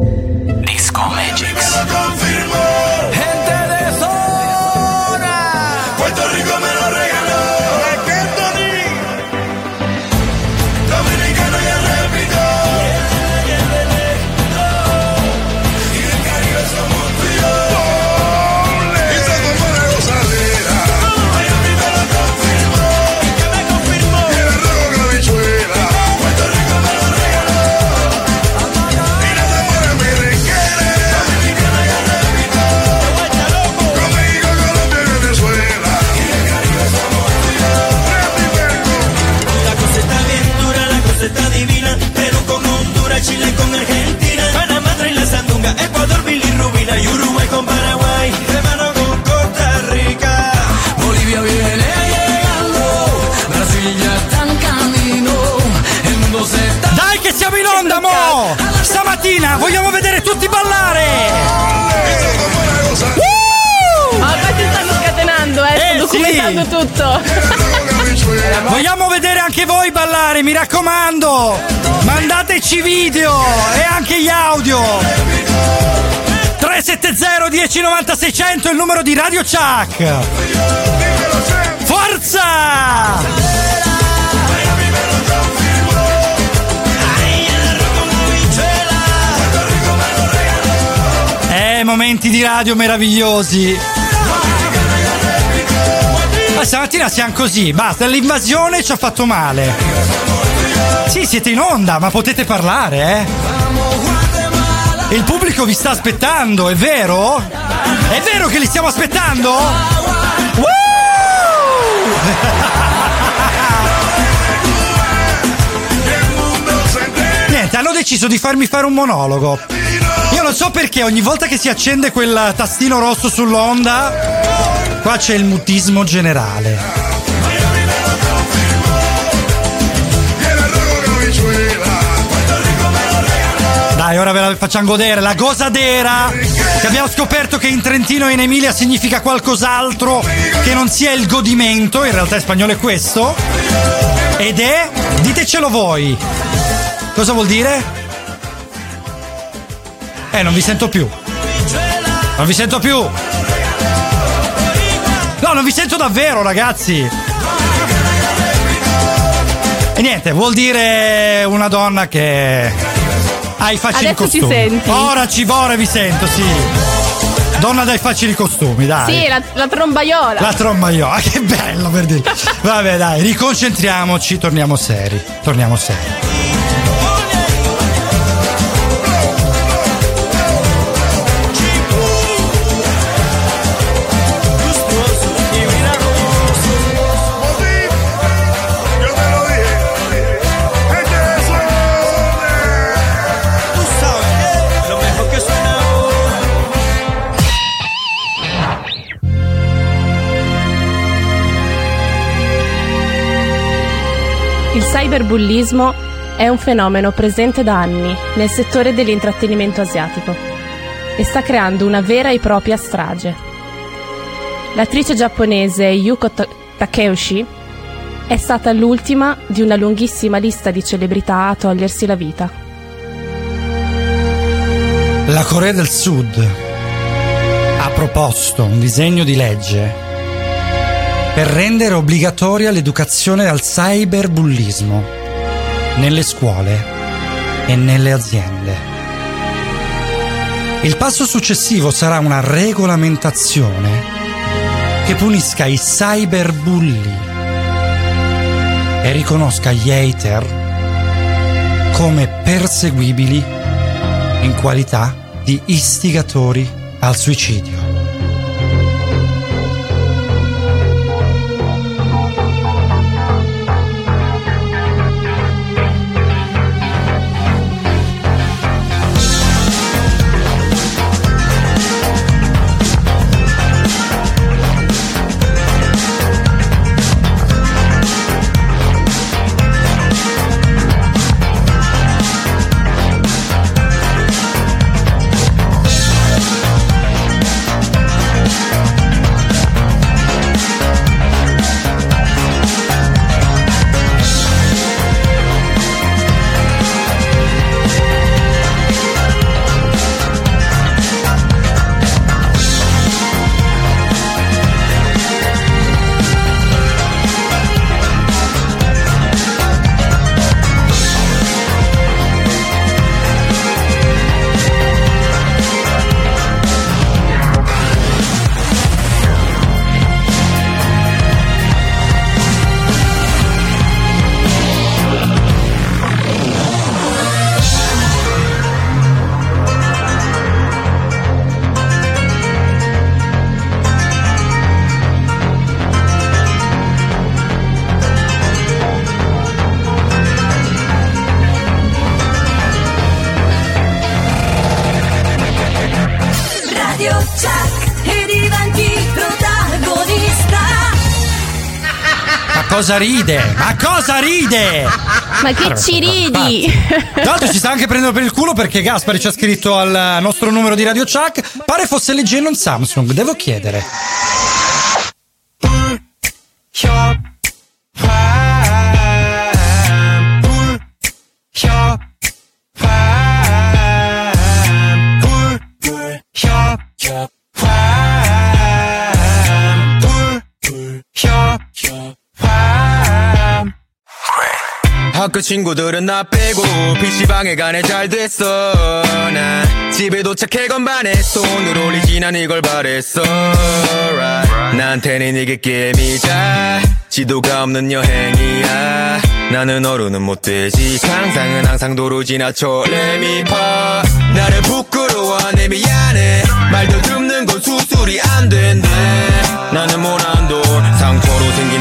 Sbagliato tutto. Vogliamo vedere anche voi ballare, mi raccomando. Mandateci video e anche gli audio. 370 1090 600 è il numero di Radio Chuck. Forza! Eh, momenti di radio meravigliosi. Ma stamattina siamo così, basta, l'invasione ci ha fatto male. Sì, siete in onda, ma potete parlare, eh? Il pubblico vi sta aspettando, è vero? È vero che li stiamo aspettando? Niente, hanno deciso di farmi fare un monologo. Io non so perché ogni volta che si accende quel tastino rosso sull'onda, qua c'è il mutismo generale. Dai, ora ve la facciamo godere. La gozadera, che abbiamo scoperto che in Trentino e in Emilia significa qualcos'altro che non sia il godimento, in realtà in spagnolo è questo. Ed è, ditecelo voi, cosa vuol dire? Eh, non vi sento più. Non vi sento più. No, non vi sento davvero, ragazzi. E niente, vuol dire una donna che ha i facili Adesso ci costumi. senti. Ora ci ora vi sento, sì. Donna dai facili costumi, dai. Sì, la, la trombaiola. La trombaiola, che bello per dire. Vabbè, dai, riconcentriamoci, torniamo seri. Torniamo seri. Cyberbullismo è un fenomeno presente da anni nel settore dell'intrattenimento asiatico e sta creando una vera e propria strage. L'attrice giapponese Yuko Ta- Takeuchi è stata l'ultima di una lunghissima lista di celebrità a togliersi la vita. La Corea del Sud ha proposto un disegno di legge per rendere obbligatoria l'educazione al cyberbullismo nelle scuole e nelle aziende. Il passo successivo sarà una regolamentazione che punisca i cyberbulli e riconosca gli hater come perseguibili in qualità di istigatori al suicidio. Cosa ride? Ma cosa ride? Ma che ci ridi? Tra l'altro ci sta anche prendendo per il culo perché Gaspari ci ha scritto al nostro numero di Radio Chuck. Pare fosse LG e non Samsung, devo chiedere. 학교 친구들은 나 빼고 PC방에 가네. 잘 됐어. 나 집에 도착해 건반에 손을 올리지 난 이걸 바랬어. Right. 나한테는 이게 게임이자 지도가 없는 여행이야. 나는 어른은 못 되지. 상상은 항상 도로 지나쳐. 레미파 나를 부끄러워하네 미안해. 말도 듣는 건 수술이 안 된대. 나는 모난돌 상처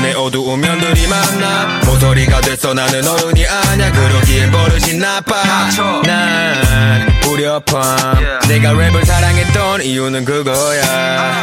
내 어두운 면들이 많나 모서리가 됐어. 나는 어른이 아냐 그러기엔 버릇이 나빠. 난 불협화 내가 랩을 사랑했던 이유는 그거야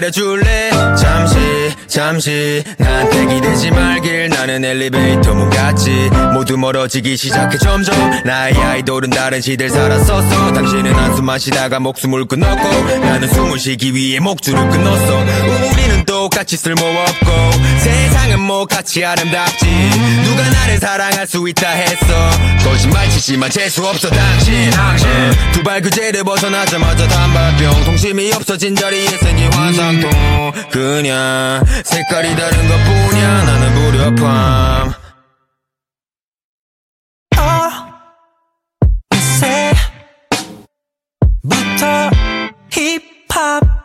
기다려줄래? 잠시 잠시. 나한테 기대지 말길. 나는 엘리베이터 문 같지 모두 멀어지기 시작해 점점. 나의 아이돌은 다른 시대를 살았었어. 당신은 한숨 마시다가 목숨을 끊었고 나는 숨을 쉬기 위해 목줄을 끊었어. 우리는 똑같이 쓸모없고 세상은 뭐 같이 아름답지. 누가 나를 사랑할 수 있다 했어. 거짓말 치지만 재수 없어 당신. 두발 그제를 벗어나자마자 단발병. 통심이 없어진 자리에 생긴 환상통. 그냥 색깔이 다른 것 뿐이야. 나는 불협함. 부터 힙합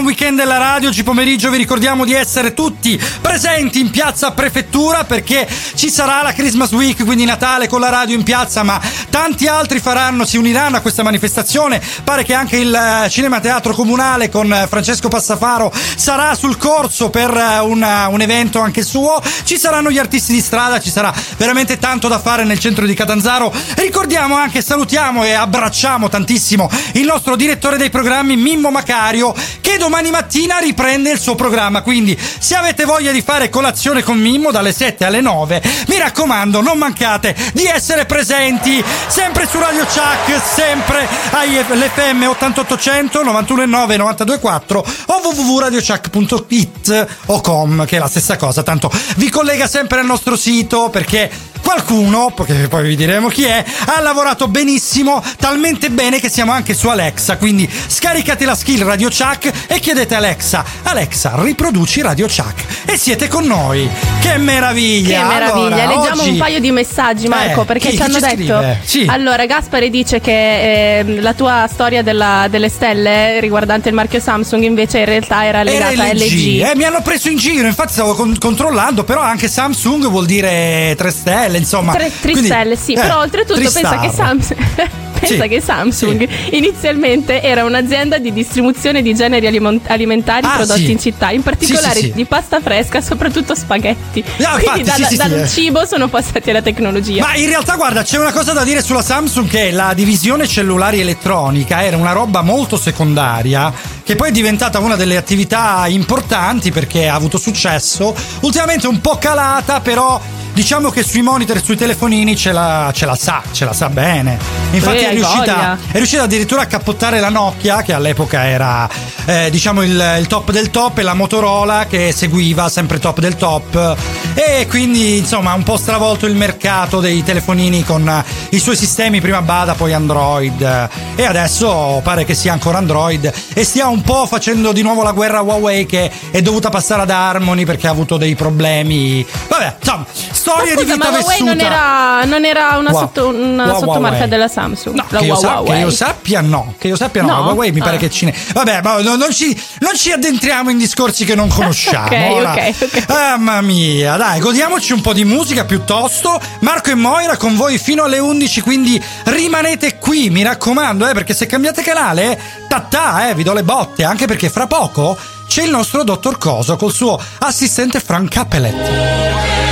Chuck nel Gran Weekend della radio. Oggi pomeriggio vi ricordiamo di essere tutti presenti in piazza Prefettura perché ci sarà la Christmas Week, quindi Natale con la radio in piazza, ma tanti altri faranno, si uniranno a questa manifestazione. Pare che anche il eh, Cinema Teatro Comunale con eh, Francesco Passafaro sarà sul corso per eh, un, un evento anche suo. Ci saranno gli artisti di strada, ci sarà veramente tanto da fare nel centro di Catanzaro. Ricordiamo anche, salutiamo e abbracciamo tantissimo il nostro direttore dei programmi Mimmo Macario che domani mattina riprende il suo programma. Quindi se avete voglia di fare colazione con Mimmo dalle 7 alle 9, mi raccomando, non mancate di essere presenti sempre su Radio Chuck, sempre all'FM 8800 919 924 o www.radiochuck.it o com, che è la stessa cosa, tanto vi collega sempre al nostro sito perché qualcuno, perché poi vi diremo chi è, ha lavorato benissimo, talmente bene che siamo anche su Alexa, quindi scaricate la skill Radio Chuck e chiedete a Alexa, Alexa riproduci Radio Chuck e siete con noi. Che meraviglia! Che meraviglia, Allora, leggiamo oggi- un paio di messaggi Marco Eh, perché chi- ci hanno ci detto? Sì. Allora Gaspare dice che ehm, la tua storia della- delle stelle riguardante il marchio Samsung invece in realtà era legata Era a LG. Eh, mi hanno preso in giro, infatti stavo con- controllando, però anche Samsung vuol dire 3 stelle, insomma. Tre Quindi- tristelle, sì, eh, però oltretutto pensa che Samsung Pensa Sì, che Samsung inizialmente era un'azienda di distribuzione di generi aliment- alimentari Ah, prodotti sì. in città, in particolare Sì, sì, sì. di pasta fresca, soprattutto spaghetti. Ah, Quindi infatti, sì, sì, sì, dal eh. cibo sono passati alla tecnologia. Ma in realtà, guarda, c'è una cosa da dire sulla Samsung: che la divisione cellulari elettronica era una roba molto secondaria, che poi è diventata una delle attività importanti perché ha avuto successo. Ultimamente un po' calata, però. Diciamo che sui monitor e sui telefonini ce la, ce la sa, ce la sa bene. Infatti Eh, è riuscita, è riuscita addirittura a cappottare la Nokia, che all'epoca era eh, diciamo il, il top del top, e la Motorola che seguiva sempre top del top. E quindi insomma ha un po' stravolto il mercato dei telefonini con i suoi sistemi, prima Bada, poi Android. E adesso pare che sia ancora Android. E stia un po' facendo di nuovo la guerra a Huawei che è dovuta passare ad Harmony perché ha avuto dei problemi. Vabbè, insomma, storia Ma di vita ma Huawei vissuta. non era, non era una, Wow. sotto- una Wow, sottomarca Huawei. della Samsung? la che, io sa- che io sappia no, che io sappia no, No? Huawei mi pare Ah. che cine. Vabbè, ma non, non ci, non ci addentriamo in discorsi che non conosciamo. Ok, ora. ok, ok. Mamma mia, dai, godiamoci un po' di musica piuttosto. Marco e Moira con voi fino alle 11, quindi rimanete qui, mi raccomando, eh, perché se cambiate canale, tattà, eh, vi do le botte, anche perché fra poco c'è il nostro dottor Coso col suo assistente Frank Capellet.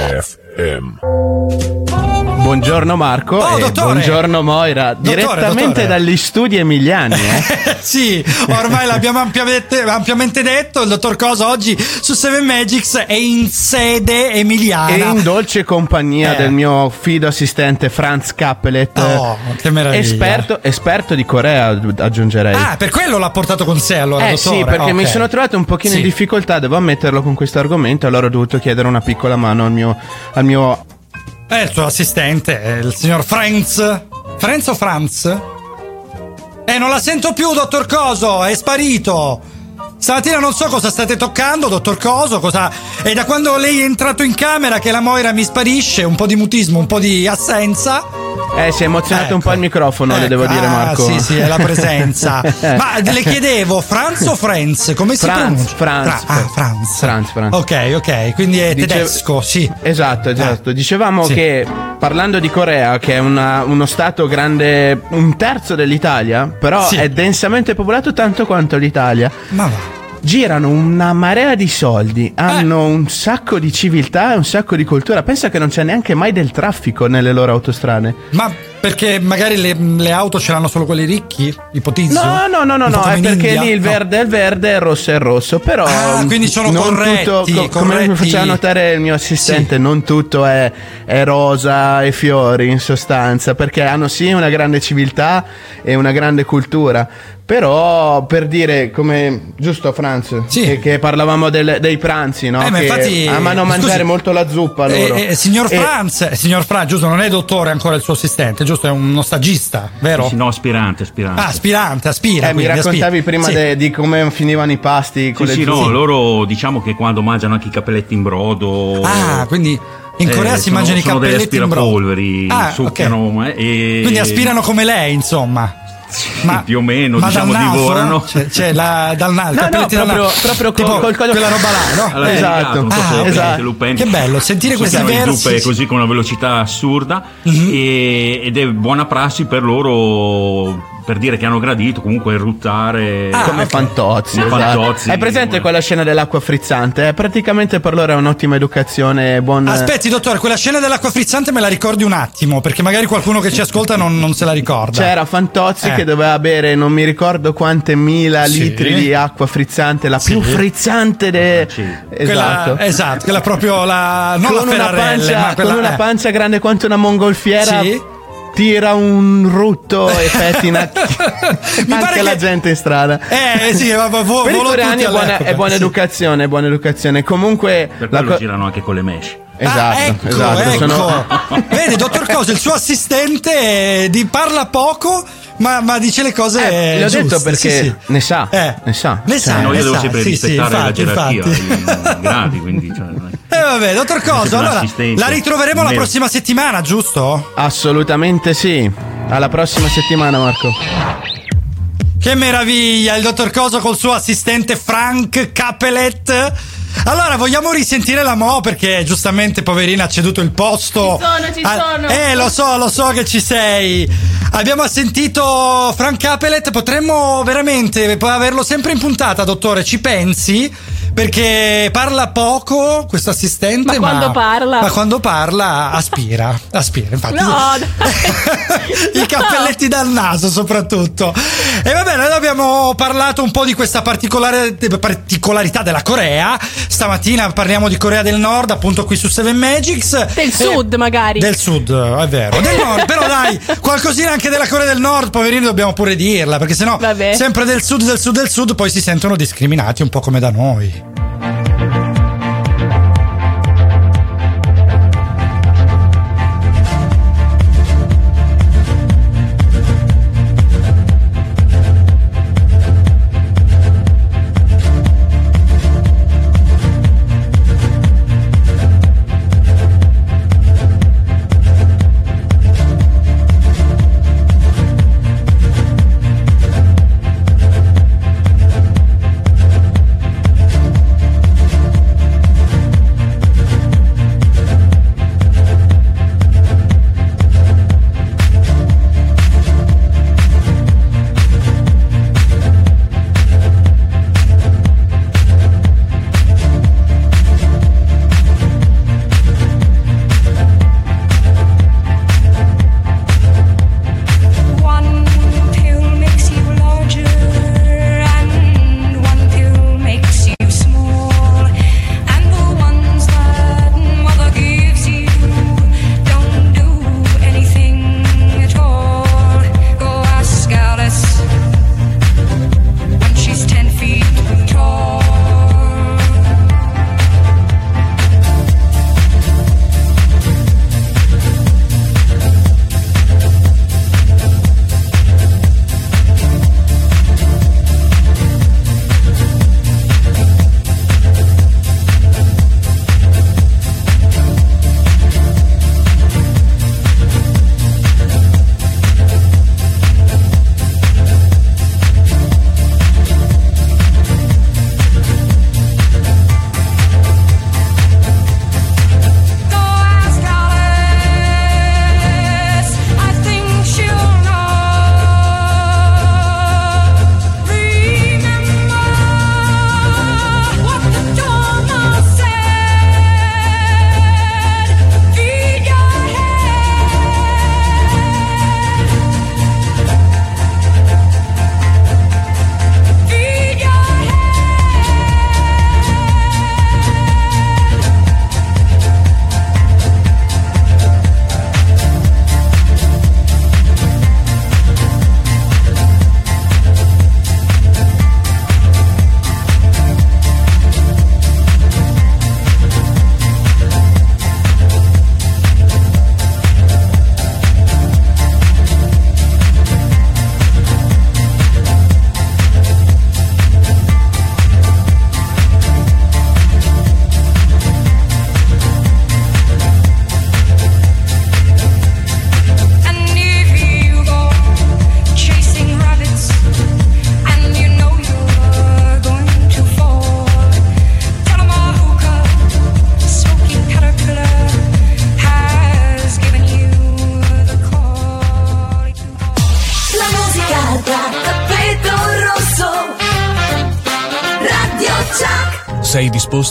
FM. Buongiorno Marco Oh, e dottore. buongiorno Moira, direttamente dottore. dagli studi emiliani. Eh? sì, ormai l'abbiamo ampiamente, ampiamente detto. Il dottor Cosa oggi su Seven Magics è in sede emiliana. E in dolce compagnia Eh. del mio fido assistente Franz Kappelet, Oh, che meraviglia. esperto, esperto di Corea, aggiungerei. Ah, per quello l'ha portato con sé allora, Eh dottore. sì, perché mi Ok. sono trovato un pochino in Sì. difficoltà, devo ammetterlo con questo argomento, allora ho dovuto chiedere una piccola mano al mio, al mio Eh, il suo assistente, è il signor Franz. Franz o Franz? Eh, non la sento più, dottor Coso, è sparito. Stamattina non so cosa state toccando, dottor Coso, cosa... È da quando lei è entrato in camera che la Moira mi sparisce, un po' di mutismo, un po' di assenza. Eh, si è emozionato un po' il microfono, le Ecco, devo dire, ah, Marco. Sì, sì, è la presenza. Ma le chiedevo, Franz o Franz? Come si Franz, pronuncia? Franz, Fra- ah, Franz. Franz, Franz. Ok, ok, quindi è Dice- tedesco, sì. Esatto, esatto. Dicevamo Sì. che parlando di Corea, che è una- uno stato grande, un terzo dell'Italia, però Sì. è densamente popolato tanto quanto l'Italia. Ma va. Girano una marea di soldi, hanno un sacco di civiltà e un sacco di cultura. Pensa che non c'è neanche mai del traffico nelle loro autostrade. Ma perché magari le, le auto ce l'hanno solo quelli ricchi? Ipotizzo? No, no, no, no, no, è perché India? lì il No. verde è il verde e il rosso è il rosso. Però Ah, quindi sono non corretti, tutto, co- come mi corretti. faceva notare il mio assistente, non tutto è, è rosa e fiori in sostanza, perché hanno sì una grande civiltà e una grande cultura. Però per dire come giusto Franz che, che parlavamo del- dei pranzi no? Eh, ma infatti- amano scusi, mangiare molto la zuppa loro Eh, eh, signor E- Franz, eh, signor Franz, giusto, non è dottore ancora il suo assistente, giusto? È uno stagista, vero? Sì, no, aspirante, aspirante. Ah, aspirante, aspira. Eh, mi quindi, raccontavi aspira. prima Sì. de- di come finivano i pasti con Sì, le sì, no, loro diciamo che quando mangiano anche i cappelletti in brodo. Ah, quindi in eh, Corea si sono- mangiano i sono cappelletti in brodo. aspirapolveri, Ah, succhiano eh, e Quindi aspirano come lei, insomma. Ma, più o meno, ma diciamo, naso? divorano. C'è, c'è la, dal naso, No, no, proprio- proprio Tipo col- col- quella roba là, no? Alla Eh, esatto, non so se Ah, esatto. prendi. Che bello, sentire questi versi. zuppe così con una velocità assurda Mhm. e- ed è buona prassi per loro per dire che hanno gradito comunque ruttare come fantozzi, Come esatto. fantozzi. Hai presente quella scena dell'acqua frizzante? Eh, praticamente per loro è un'ottima educazione, buon Aspetti, dottore, quella scena dell'acqua frizzante me la ricordi un attimo, perché magari qualcuno che ci ascolta non, non se la ricorda. C'era Fantozzi Eh. che doveva bere non mi ricordo quante mila Sì. litri di acqua frizzante, la Sì. più frizzante de... Quella, Esatto. esatto, quella proprio la. Non con, la una pancia, ma quella. con una eh. pancia grande quanto una mongolfiera. Sì. Tira un rutto e pettina Mi anche che- la gente in strada. Eh, sì, ma- ma vo- Per i coreani è buona, è buona sì. educazione, è buona educazione. Comunque per la quello co- girano anche con le mesh Esatto, Ah, ecco, esatto. ecco. sono- Vedi, dottor Cosa, il suo assistente eh, di parla poco, ma, ma dice le cose. Eh, l'ho giuste, detto perché sì, sì. ne sa, Eh. ne sa. Ne sa, no, ne io devo sa, sempre sì, sì, rispettare infatti, la gerarchia infatti. gradi quindi cioè, Eh vabbè, dottor un allora la ritroveremo la prossima settimana, giusto? Assolutamente sì. Alla prossima settimana, Marco. Che meraviglia, il dottor Coso col suo assistente Frank Capelet. Allora, vogliamo risentire la Mo perché giustamente poverina ha ceduto il posto. Ci sono, ci Ah, sono. Eh, lo so, lo so che ci sei. Abbiamo sentito Frank Capelet, potremmo veramente averlo sempre in puntata, dottore, ci pensi? Perché parla poco questo assistente, Ma quando parla? Ma quando parla aspira, aspira, infatti. No. I cappelletti dal naso soprattutto. E va bene, noi abbiamo parlato un po' di questa particolare, particolarità della Corea. Stamattina parliamo di Corea del Nord, appunto qui su Seven Magics. Del sud, magari. Del sud, è vero. Del nord, però dai, qualcosina anche della Corea del Nord, poverini, dobbiamo pure dirla, perché sennò Vabbè. sempre del sud, del sud, del sud, poi si sentono discriminati un po' come da noi.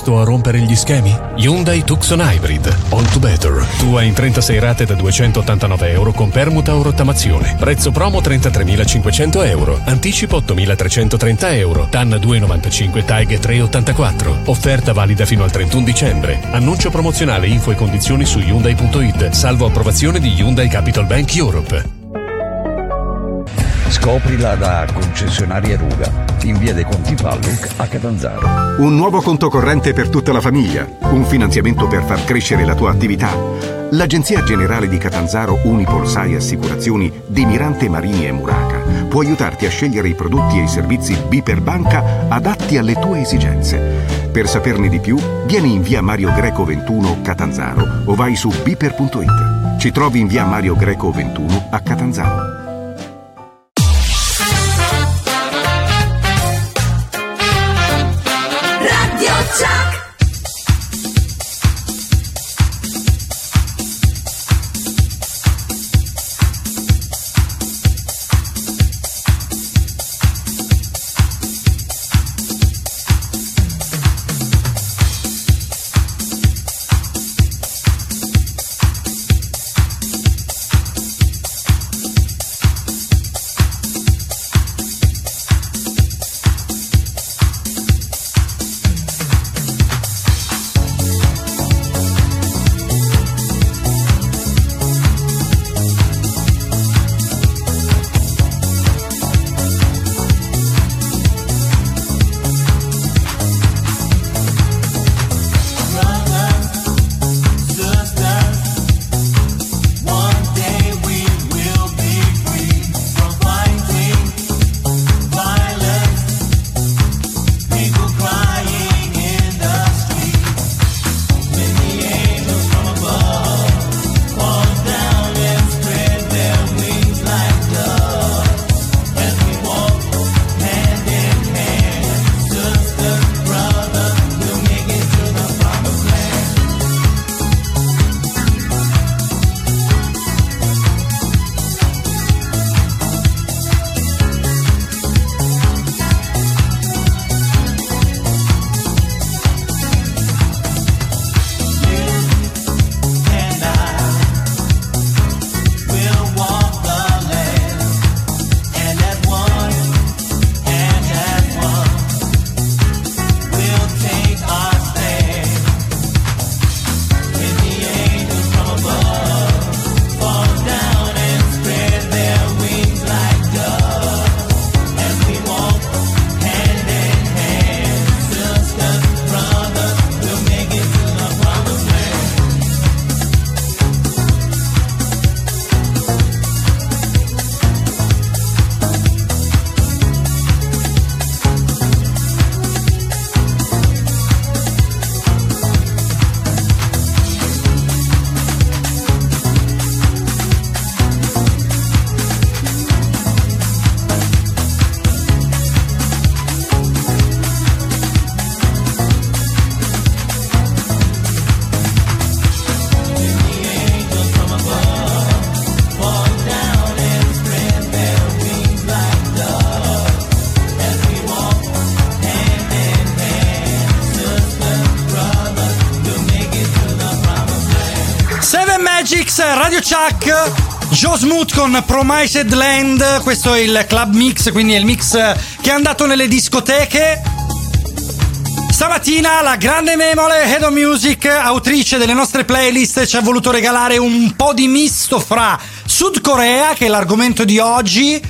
Disposto a rompere gli schemi? Hyundai Tucson Hybrid. All to better. Tua in 36 rate da 289 euro con permuta o rottamazione. Prezzo promo 33.500 euro. Anticipo 8.330 euro. TAN 295 TAG 384. Offerta valida fino al 31 dicembre. Annuncio promozionale info e condizioni su Hyundai.it. Salvo approvazione di Hyundai Capital Bank Europe. Scoprila da concessionaria Ruga in via dei Conti Palluc a Catanzaro. Un nuovo conto corrente per tutta la famiglia, un finanziamento per far crescere la tua attività. L'Agenzia Generale di Catanzaro Unipol Sai Assicurazioni di Mirante Marini e Muraca può aiutarti a scegliere i prodotti e i servizi B banca adatti alle tue esigenze. Per saperne di più, vieni in via Mario Greco 21 Catanzaro o vai su biper.it. Ci trovi in via Mario Greco 21 a Catanzaro. Magics, Radio Chuck, Joe Smooth con Promised Land, questo è il club mix, quindi è il mix che è andato nelle discoteche. Stamattina la grande memole Head of Music, autrice delle nostre playlist, ci ha voluto regalare un po' di misto fra Sud Corea, che è l'argomento di oggi,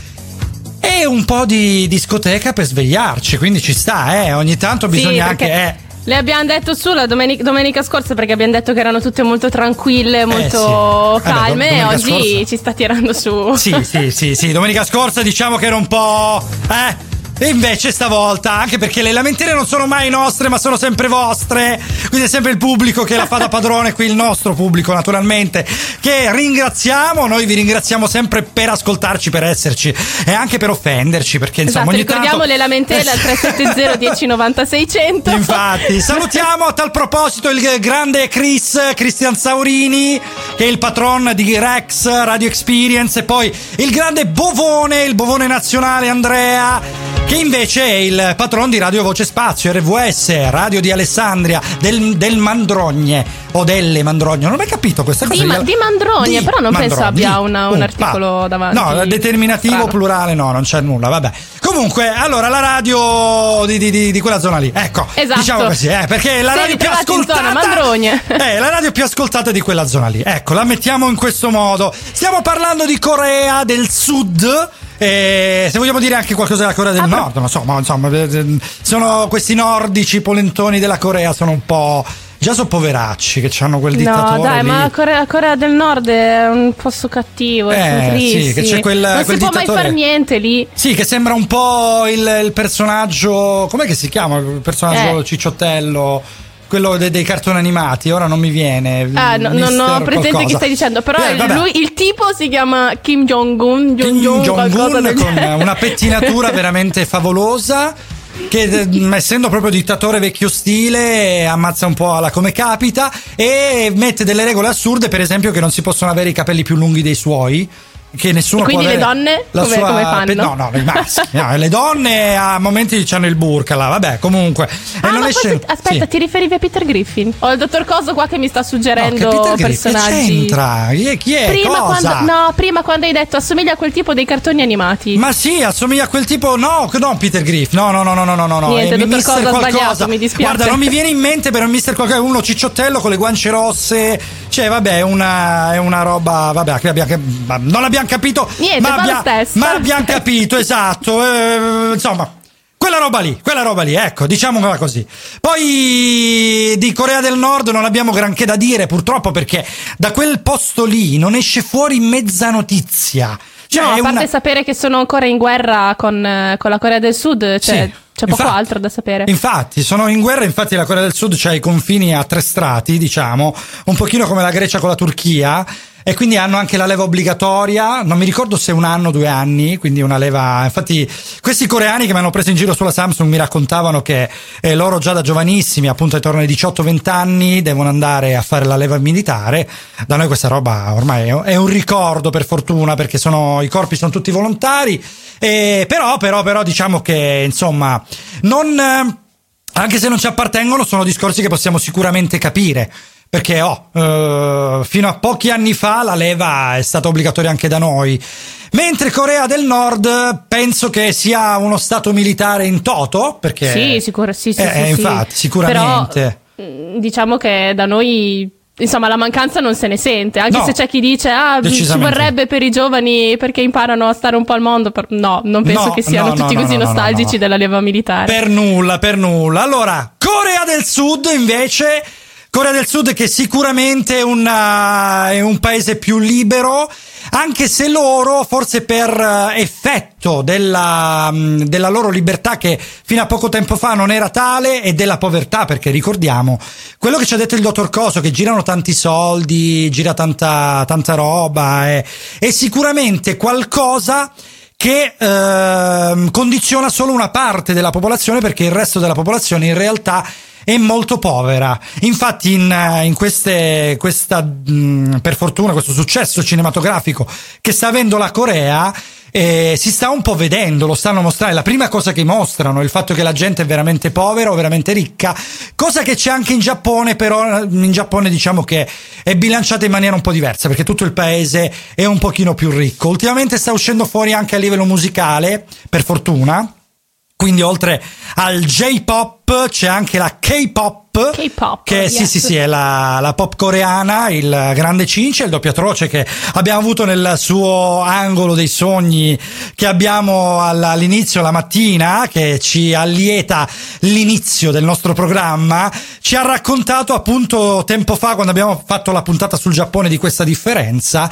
e un po' di discoteca per svegliarci, quindi ci sta, eh, ogni tanto bisogna Sì, anche... Eh, Le abbiamo detto su la domenica, domenica scorsa perché abbiamo detto che erano tutte molto tranquille, molto sì. Vabbè, calme e oggi scorsa- ci sta tirando su. Sì, sì, sì, sì, domenica scorsa diciamo che era un po'. Eh? E invece stavolta, anche perché le lamentele non sono mai nostre, ma sono sempre vostre. Quindi è sempre il pubblico che la fa da padrone, qui il nostro pubblico, naturalmente. Che ringraziamo. Noi vi ringraziamo sempre per ascoltarci, per esserci e anche per offenderci. Perché insomma, Esatto, ogni ricordiamo tanto. le lamentele al 370 1090 600. Infatti, salutiamo a tal proposito il grande Chris, Cristian Saurini, che è il patron di Rex Radio Experience, e poi il grande Bovone, il Bovone nazionale Andrea, che invece è il patron di Radio Voce Spazio, RVS, Radio di Alessandria, del, del Mandrogne o delle Mandrogne. Non ho mai capito questa cosa. Di, ma- di Mandrogne, Di però non penso Mandrogne, abbia di- una- un punto, articolo va. davanti. No, determinativo Strano. plurale no, non c'è nulla, vabbè. Comunque, allora la radio di, di- di- quella zona lì, ecco, Esatto. diciamo così, eh, perché la Siete radio più ascoltata Mandrogne. è la radio più ascoltata di quella zona lì. Ecco, la mettiamo in questo modo. Stiamo parlando di Corea del Sud. E se vogliamo dire anche qualcosa della Corea del Nord, non so, ma insomma, eh, sono questi nordici polentoni della Corea, sono un po'. Già sono poveracci che hanno quel dittatore No, dai, lì. ma la Corea, Corea del Nord è un posto cattivo, Eh, sì, che c'è quel- non quel si può mai dittatore- fare niente lì. Sì, che sembra un po' il, il personaggio. Com'è che si chiama? Il personaggio Eh. cicciottello. Quello de- dei cartoni animati, ora non mi viene. Ah, no, non ho presente qualcosa. chi stai dicendo, però Eh, lui, il tipo si chiama Kim Jong-un, Kim Jong-un, con genere. una pettinatura veramente favolosa. Che essendo proprio dittatore vecchio stile, ammazza un po' alla come capita e mette delle regole assurde, per esempio, che non si possono avere i capelli più lunghi dei suoi. Che nessuno E quindi può le donne la come- sua come fanno? pe- no, no, i maschi. no, le donne a momenti hanno il burka là, vabbè, comunque. E Ah, non esce- forse- aspetta, sì. ti riferivi a Peter Griffin? Ho il dottor Coso qua che mi sta No, che suggerendo Peter Griffin personaggi. c'entra? Chi è? Chi è? Prima Cosa? quando, no, prima quando hai detto assomiglia a quel tipo dei cartoni animati. Ma sì, assomiglia a quel tipo. No, no, Peter Griff. No, no, no, no, no, no, no. Niente, è dottor ha qualcosa. sbagliato, mi dispiace. Guarda, non mi viene in mente, però Mister qualcosa. Uno cicciottello con le guance rosse. Cioè, vabbè, è una, è una roba. Vabbè, che abbiamo, ma non l'abbiamo capito. Niente, ma, abbia- ma abbiamo capito, esatto. eh, insomma. Quella roba lì, quella roba lì, ecco, diciamola così. Poi di Corea del Nord non abbiamo granché da dire, purtroppo, perché da quel posto lì non esce fuori mezza notizia. Cioè, no, a parte una- sapere che sono ancora in guerra con, eh, con la Corea del Sud, cioè, Sì, c'è poco infatti. altro da sapere. Infatti, sono in guerra, infatti la Corea del Sud ha i confini a tre strati, diciamo, un pochino come la Grecia con la Turchia. E quindi hanno anche la leva obbligatoria, non mi ricordo se un anno o due anni, quindi una leva. Infatti, questi coreani che mi hanno preso in giro sulla Samsung mi raccontavano che eh, loro già da giovanissimi, appunto attorno ai 18-20 anni, devono andare a fare la leva militare. Da noi questa roba ormai è, un ricordo per fortuna, perché sono, i corpi sono tutti volontari. E però, però, però, diciamo che insomma, non. anche se non ci appartengono, sono discorsi che possiamo sicuramente capire. Perché oh, eh, fino a pochi anni fa la leva è stata obbligatoria anche da noi. Mentre Corea del Nord penso che sia uno stato militare in toto, perché Sì, sicuro, sì, sì, Eh, sì, sì. infatti, sicuramente. Però, mm, diciamo che da noi insomma la mancanza non se ne sente anche No, se c'è chi dice ah ci vorrebbe per i giovani perché imparano a stare un po' al mondo no non penso No, che siano no, tutti così no, no, nostalgici no. della leva militare Per nulla, per nulla. Allora, Corea del Sud invece. Corea del Sud che sicuramente è, una- è un paese più libero, anche se loro, forse per eh, effetto della, mh, della loro libertà che fino a poco tempo fa non era tale e della povertà, perché ricordiamo, quello che ci ha detto il dottor Coso, che girano tanti soldi, gira tanta, tanta roba, è, è sicuramente qualcosa che ehm, condiziona solo una parte della popolazione perché il resto della popolazione in realtà è molto povera. Infatti in, eh, in queste, questa, mh, per fortuna, questo successo cinematografico che sta avendo la Corea, eh, si sta un po' vedendo, lo stanno mostrando. La prima cosa che mostrano è il fatto che la gente è veramente povera o veramente ricca, cosa che c'è anche in Giappone, però in Giappone diciamo che è bilanciata in maniera un po' diversa perché tutto il paese è un pochino più ricco. Ultimamente sta uscendo fuori anche a livello musicale, per fortuna. Quindi oltre al J-pop c'è anche la K-pop. K-pop, che sì, yes. sì, sì, è la, la pop coreana, il grande Cince, il doppiatroce che abbiamo avuto nel suo angolo dei sogni che abbiamo all- all'inizio la mattina, che ci allieta l'inizio del nostro programma, ci ha raccontato appunto tempo fa quando abbiamo fatto la puntata sul Giappone di questa differenza.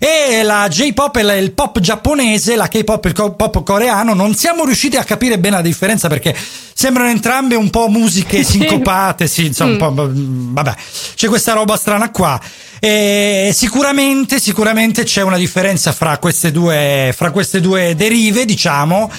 E la J-pop e il pop giapponese, la K-pop e il pop coreano, non siamo riusciti a capire bene la differenza perché sembrano entrambe un po' musiche sincopate, sì, insomma, un po', mm, vabbè, c'è questa roba strana qua. E sicuramente, sicuramente c'è una differenza fra queste due, fra queste due derive, diciamo.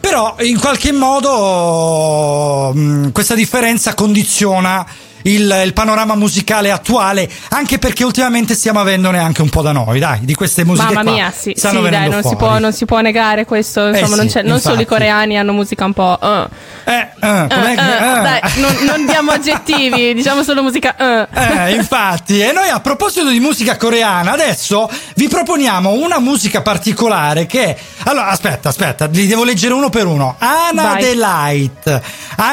Però in qualche modo mh, questa differenza condiziona il, il panorama musicale attuale, anche perché ultimamente stiamo avendone anche un po' da noi, dai, di queste musiche Mamma qua. mia, sì, sì, dai, non si, può, non si può negare questo. Eh Insomma, non, sì, non solo i coreani hanno musica un po'. eh. Eh, Eh, che- eh, eh. dai, non, non diamo aggettivi, diciamo solo musica. eh. Eh, infatti, e noi a proposito di musica coreana, adesso vi proponiamo una musica particolare che. Allora, aspetta, aspetta, li devo leggere uno per uno. Anna Vai. The Light,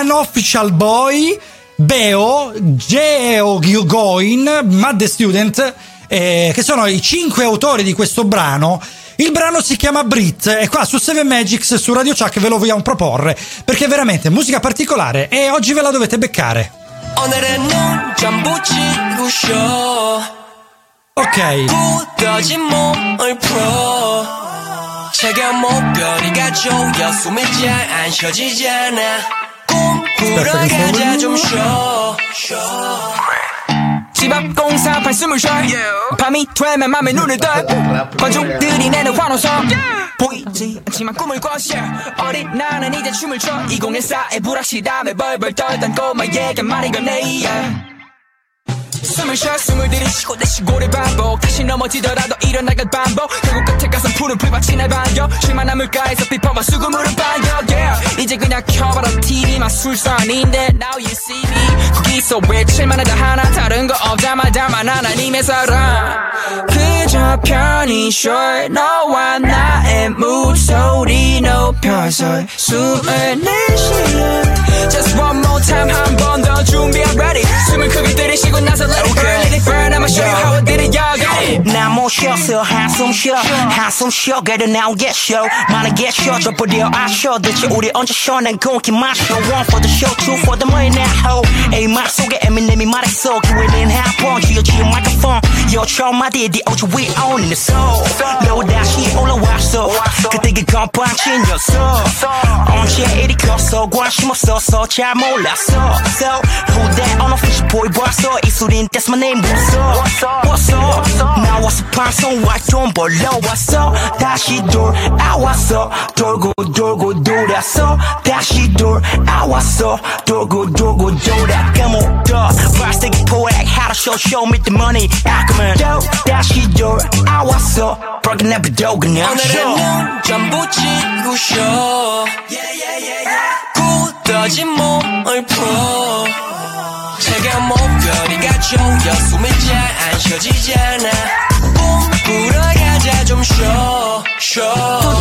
Unofficial Boy, Beo, Geo Goin, Mad the Student, eh, che sono i cinque autori di questo brano. Il brano si chiama Brit e qua su Seven Magics su Radio Chuck ve lo vogliamo proporre perché è veramente musica particolare e oggi ve la dovete beccare. Ok. 굳어진 몸을 풀어 차가운 목걸이가 조여 숨이 잘안 쉬어지잖아 꿈꾸러 가자 좀 쉬어. 집앞 공사 발숨을 쉬어. 밤이 되면 맘에 눈을 떠. 관중들이 내는 환호성. 보이지 않지만 꿈을 꿔셔 어린 나는 이제 춤을 춰. 2014의 불확실함에 벌벌 떨던 꼬마에게 말이 건네 yeah. 숨을 쉬어 숨을 들이쉬고 내쉬고를 반복. 다시 넘어지더라도 일어나갈 반복. 결국 끝에 가서 푸른 불밭이 날 반겨 실만한 물가에서 비퍼봐 수금으로 반겨 yeah. 이제 그냥 켜봐라. TV만 술산인데 Now you see me. 거기서 외칠만 하다 하나 다른 거 없자마자만 하나님의 사랑 편히 쉬어 너와 나의 목소리 높여서 숨을 내쉬어 Just one more time 한 번 더 준비 I'm ready 숨을 크게 들이쉬고 나서 let it burn let it burn I'ma show you how I did it yeah 나못 쉬었어 한숨 쉬어 한숨 쉬어 그래도 now get show 많은 get show 저 버려 아쉬워 대체 우리 언제 쉬어 난 공기 마셔 one for the show two for the money now ho 에이 말 속에 에미넴이 말했어 기회는 한번 쥐어지은 마이크폰 요 처음 하디디 오지 we own in the soul 너 다시 올라왔어 그때 그 건빵친 녀석 언제 이리 컸어 관심 없었어 잘 몰랐어 so who that unofficial boy 봤어 이 소린 that's my name what's up what's up 나와서 방송 활동 벌러왔어 다시 돌아왔어 돌고 돌고 돌았어 다시 돌아왔어 돌고 돌고 돌아 까먹다 발색이 poetic how to show show me the money 아까면 또 다시 돌아 왔어. Broken every door 그냥 오늘은 전부 지우셔 굳어진 몸을 풀어. 차가운 목걸이가 조여 숨이 잘안 쉬어지잖아. 꿈꾸러 가자 좀 쉬어 쉬어.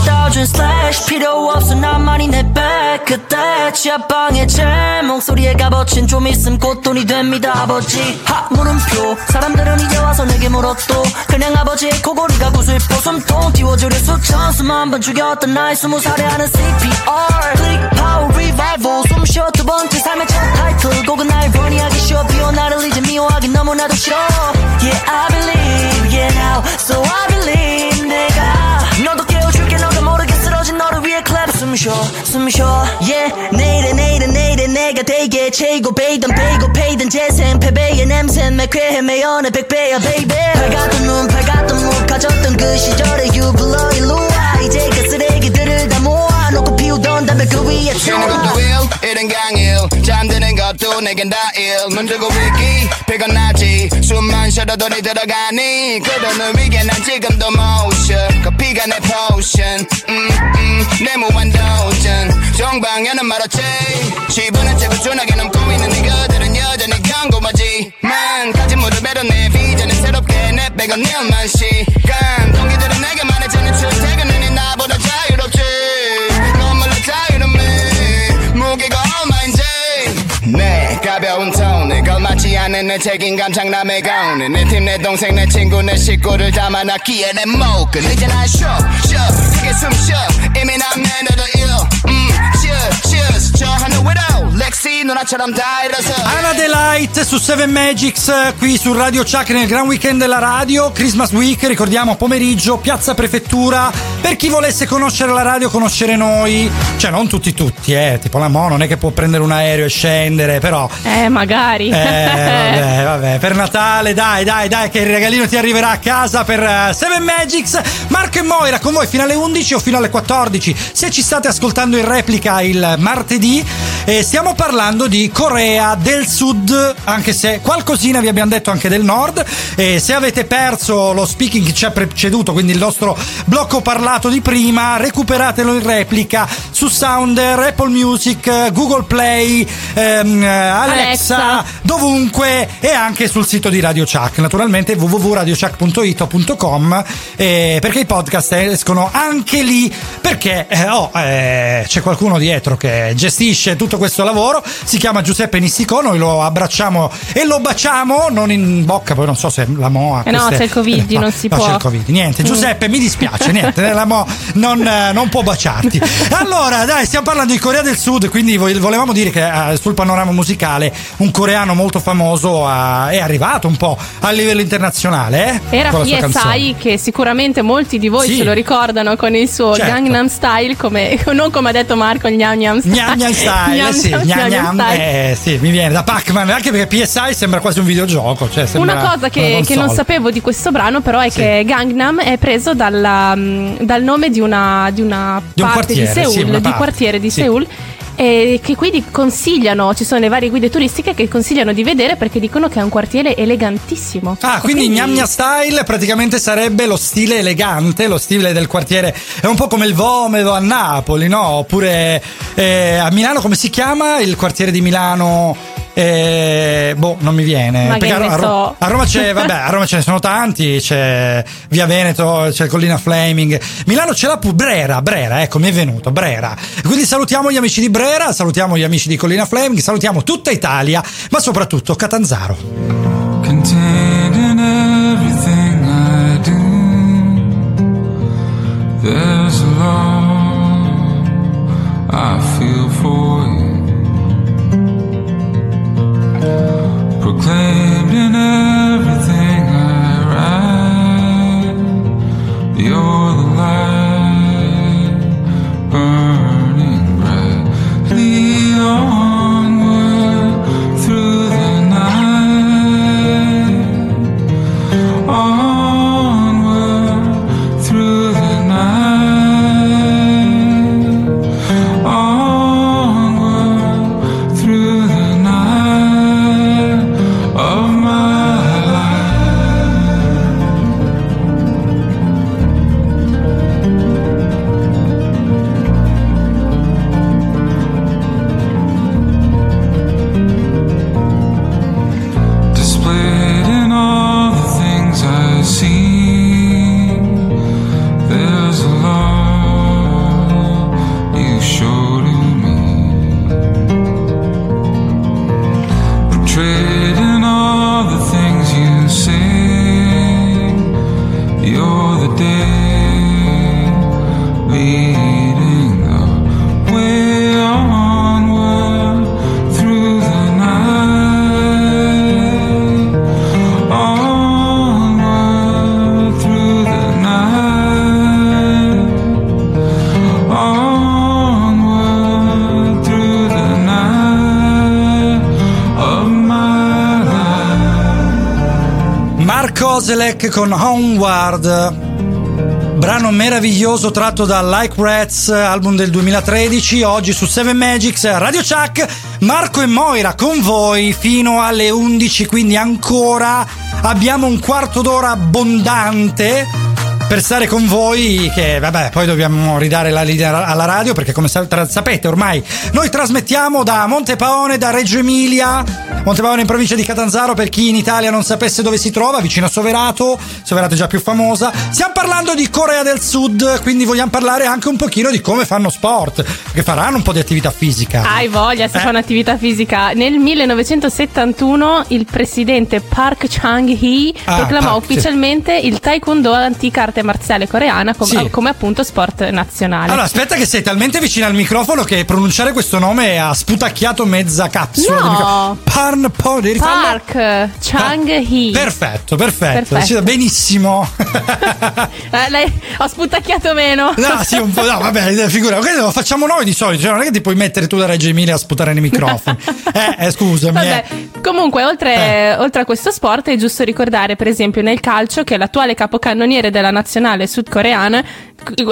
2000 slash 필요 없어 나만이 내백 그때 지하방에 제 목소리에 값어친 좀 있음 꽃돈이 됩니다 아버지. 하 물음표. 사람들은 이제 와서 내게 물었도. 그냥 아버지의 코골이가 구슬퍼 숨통. 띄워주려 수천 수만 번 죽였던 나의 스무 살에 하는 CPR Click power revival. 숨 쉬어 두 번째 삶의 첫 타이틀. 곡은 날 버니하기 쉬워. 비워 나를 이제 미워하기 너무나도 싫어. Yeah I believe yeah now. So I believe 숨 쉬어 숨 쉬어. Yeah 내일에 내일에 내일에 내가 되게 최고. 베이던 베이고 페이던 재생. 패배의 냄새 매쾌해 매연의 백배야 baby. 밝았던 눈 밝았던 목 가졌던 그 시절의 유불러 일로와 이제 그 쓰레 담배 그 위에 쉬는 것도 일, 일은 강일. 잠드는 것도 내겐 다일. 눈 뜨고 있기 피곤하지. 숨만 쉬어도 니 들어가니. 그러는 위에 난 지금도 motion. 커피가 내 potion. 음, 음, 내 무한 도전. 정방에는 말았지. 지분은 채고 준하게 넘고 있는 이거들은 여전히 경고하지 만 가진 무릎에도 내. 비전은 새롭게 내 백은 일만 시 않은 내 책임감 장남의 가운에 내팀 내 동생 내 친구 내 식구를 담아놨기에 내 목은 이제 난 쉬어 쉬어 크게 숨쉬어. 이미 난 내내도 일 음, cheers cheers 저 하늘 위로 sexy, non acciaram Anna Delight su 7 Magics, eh, qui su Radio Chuck nel Gran Weekend della radio, Christmas Week, ricordiamo pomeriggio, Piazza Prefettura, per chi volesse conoscere la radio, conoscere noi, cioè non tutti tutti, eh, tipo la Mo non è che può prendere un aereo e scendere, però... Eh, magari. Eh, vabbè, vabbè, per Natale, dai, dai, dai, che il regalino ti arriverà a casa per eh, uh, 7 Magics, Marco e Moira con voi fino alle 11 o fino alle 14, se ci state ascoltando in replica il martedì, eh, stiamo parlando di Corea del Sud, anche se qualcosina vi abbiamo detto anche del Nord. E se avete perso lo speaking che ci ha preceduto, quindi il nostro blocco parlato di prima, recuperatelo in replica su Sounder, Apple Music, Google Play, ehm, Alexa, Alexa. dovunque e anche sul sito di Radio Chuck, naturalmente www.radiochuck.it o .com, eh, perché i podcast escono anche lì perché eh, oh, eh, c'è qualcuno dietro che gestisce tutto questo lavoro, si chiama Giuseppe Nisticò, noi lo abbracciamo e lo baciamo, non in bocca, poi non so se la Moa... Eh no, c'è il Covid, non si no, può. c'è il Covid, niente, Mm. Giuseppe mi dispiace, niente, la Mo non, eh, non può baciarti. Allora, dai, stiamo parlando di Corea del Sud, quindi vo- volevamo dire che eh, sul panorama musicale un coreano molto famoso ha- è arrivato un po' a livello internazionale. Eh, Era. PSI che sicuramente molti di voi Sì. se lo ricordano con il suo Certo. Gangnam Style, come, non come ha detto Marco, il Gnam Gnam Style. Gnam gnam style, eh sì, gnam gnam eh, sì, mi viene da Pac-Man, anche perché PSI sembra quasi un videogioco. Cioè Una cosa che, una che non sapevo di questo brano, però, è Sì. che Gangnam è preso dalla, dal nome di una, di una Di parte di quartiere, sì, Seoul, una di parte, quartiere di sì. Seoul. E che quindi consigliano, ci sono le varie guide turistiche che consigliano di vedere perché dicono che è un quartiere elegantissimo. Ah, quindi Gnam Gnam Style praticamente sarebbe lo stile elegante, lo stile del quartiere. È un po' come il Vomedo a Napoli, no? Oppure eh, a Milano come si chiama il quartiere di Milano? Eh, boh, non mi viene. Ma Perché che a, ne a Ro- so. a Roma c'è, vabbè, a Roma ce ne sono tanti, c'è Via Veneto, c'è Collina Flaming. Milano c'è la pu- Brera, Brera, ecco, mi è venuto, Brera. Quindi salutiamo gli amici di Brera, salutiamo gli amici di Collina Flaming, salutiamo tutta Italia, ma soprattutto Catanzaro. Contained in everything I do, there's a love I feel for Proclaimed in everything I write, you're the light Mark Ozelek con Homeward. Brano meraviglioso tratto da Like Rats, album del 2013, oggi su 7 Magics, Radio Chuck, Marco e Moira con voi fino alle 11, quindi ancora abbiamo un quarto d'ora abbondante per stare con voi che vabbè poi dobbiamo ridare la linea alla radio perché come sapete ormai noi trasmettiamo da Montepaone da Reggio Emilia Montepaone in provincia di Catanzaro per chi in Italia non sapesse dove si trova vicino a Soverato Soverato è già più famosa stiamo parlando di Corea del Sud quindi vogliamo parlare anche un pochino di come fanno sport che faranno un po' di attività fisica Hai voglia se fa un'attività fisica. Nel 1971 il presidente Park Chung-hee Ah, proclamò Park, sì. ufficialmente il taekwondo antica arte marziale coreana com- Sì. come appunto sport nazionale. Allora, aspetta che sei talmente vicino al microfono che pronunciare questo nome ha sputacchiato mezza capsula. No. microfono. Parn, po, devi rifallo? Park Chung-hee. Perfetto, perfetto. Perfetto. Sì, Benissimo. Eh, lei, ho sputacchiato meno. No, sì, un po'. No, vabbè, figura. Questo lo facciamo noi di solito. Cioè, non è che ti puoi mettere tu da Reggio Emilia a sputare nei microfoni. eh, eh, scusami. Vabbè, eh. comunque, oltre, oltre a questo sport, è giusto ricordare, per esempio, nel calcio che l'attuale capocannoniere della nazionale sudcoreana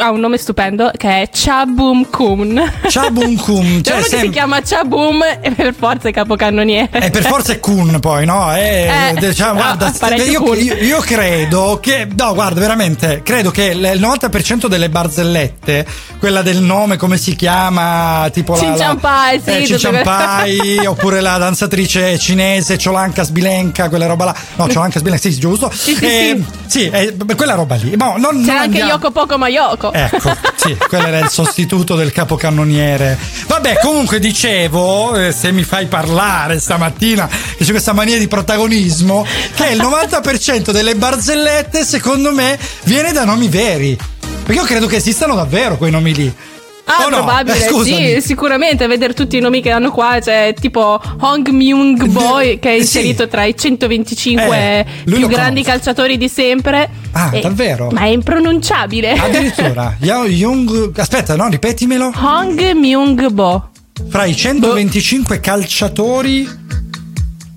ha un nome stupendo che è Chabum Kun. Chabum Kun, cioè che si sem- chiama Chabum e per forza è capocannoniere. E per forza è Kun poi, no? Eh, Eh, diciamo, no, guarda, io, io- io credo che, no, guarda, veramente, credo che il il 90% delle barzellette, quella del nome, come si chiama, tipo la. Cinciampai, sì, eh, Cinciampai, oppure la danzatrice cinese, Ciolanka Sbilenka, quella roba là. No, Ciolanka Sbilenka, sì, giusto? Sì, sì, Eh, sì, eh, quella roba lì. No, non, C'è non anche andiamo- Yoko Poco Mayoko. Ecco, sì, quello era il sostituto del capocannoniere. Vabbè, comunque dicevo, eh, se mi fai parlare stamattina, che c'è questa mania di protagonismo, che il 90% delle barzellette, secondo me, viene da nomi veri. Perché io credo che esistano davvero quei nomi lì. Ah, no? probabile, Eh, scusami. sì, sicuramente vedere tutti i nomi che hanno qua, c'è tipo Hong Myung Boy che è inserito tra i 125 Eh, più grandi conosco. calciatori di sempre. Ah, E- davvero? Ma è impronunciabile. Addirittura. Young. Aspetta, no, ripetimelo. Hong Myung Bo, Fra i 125 calciatori.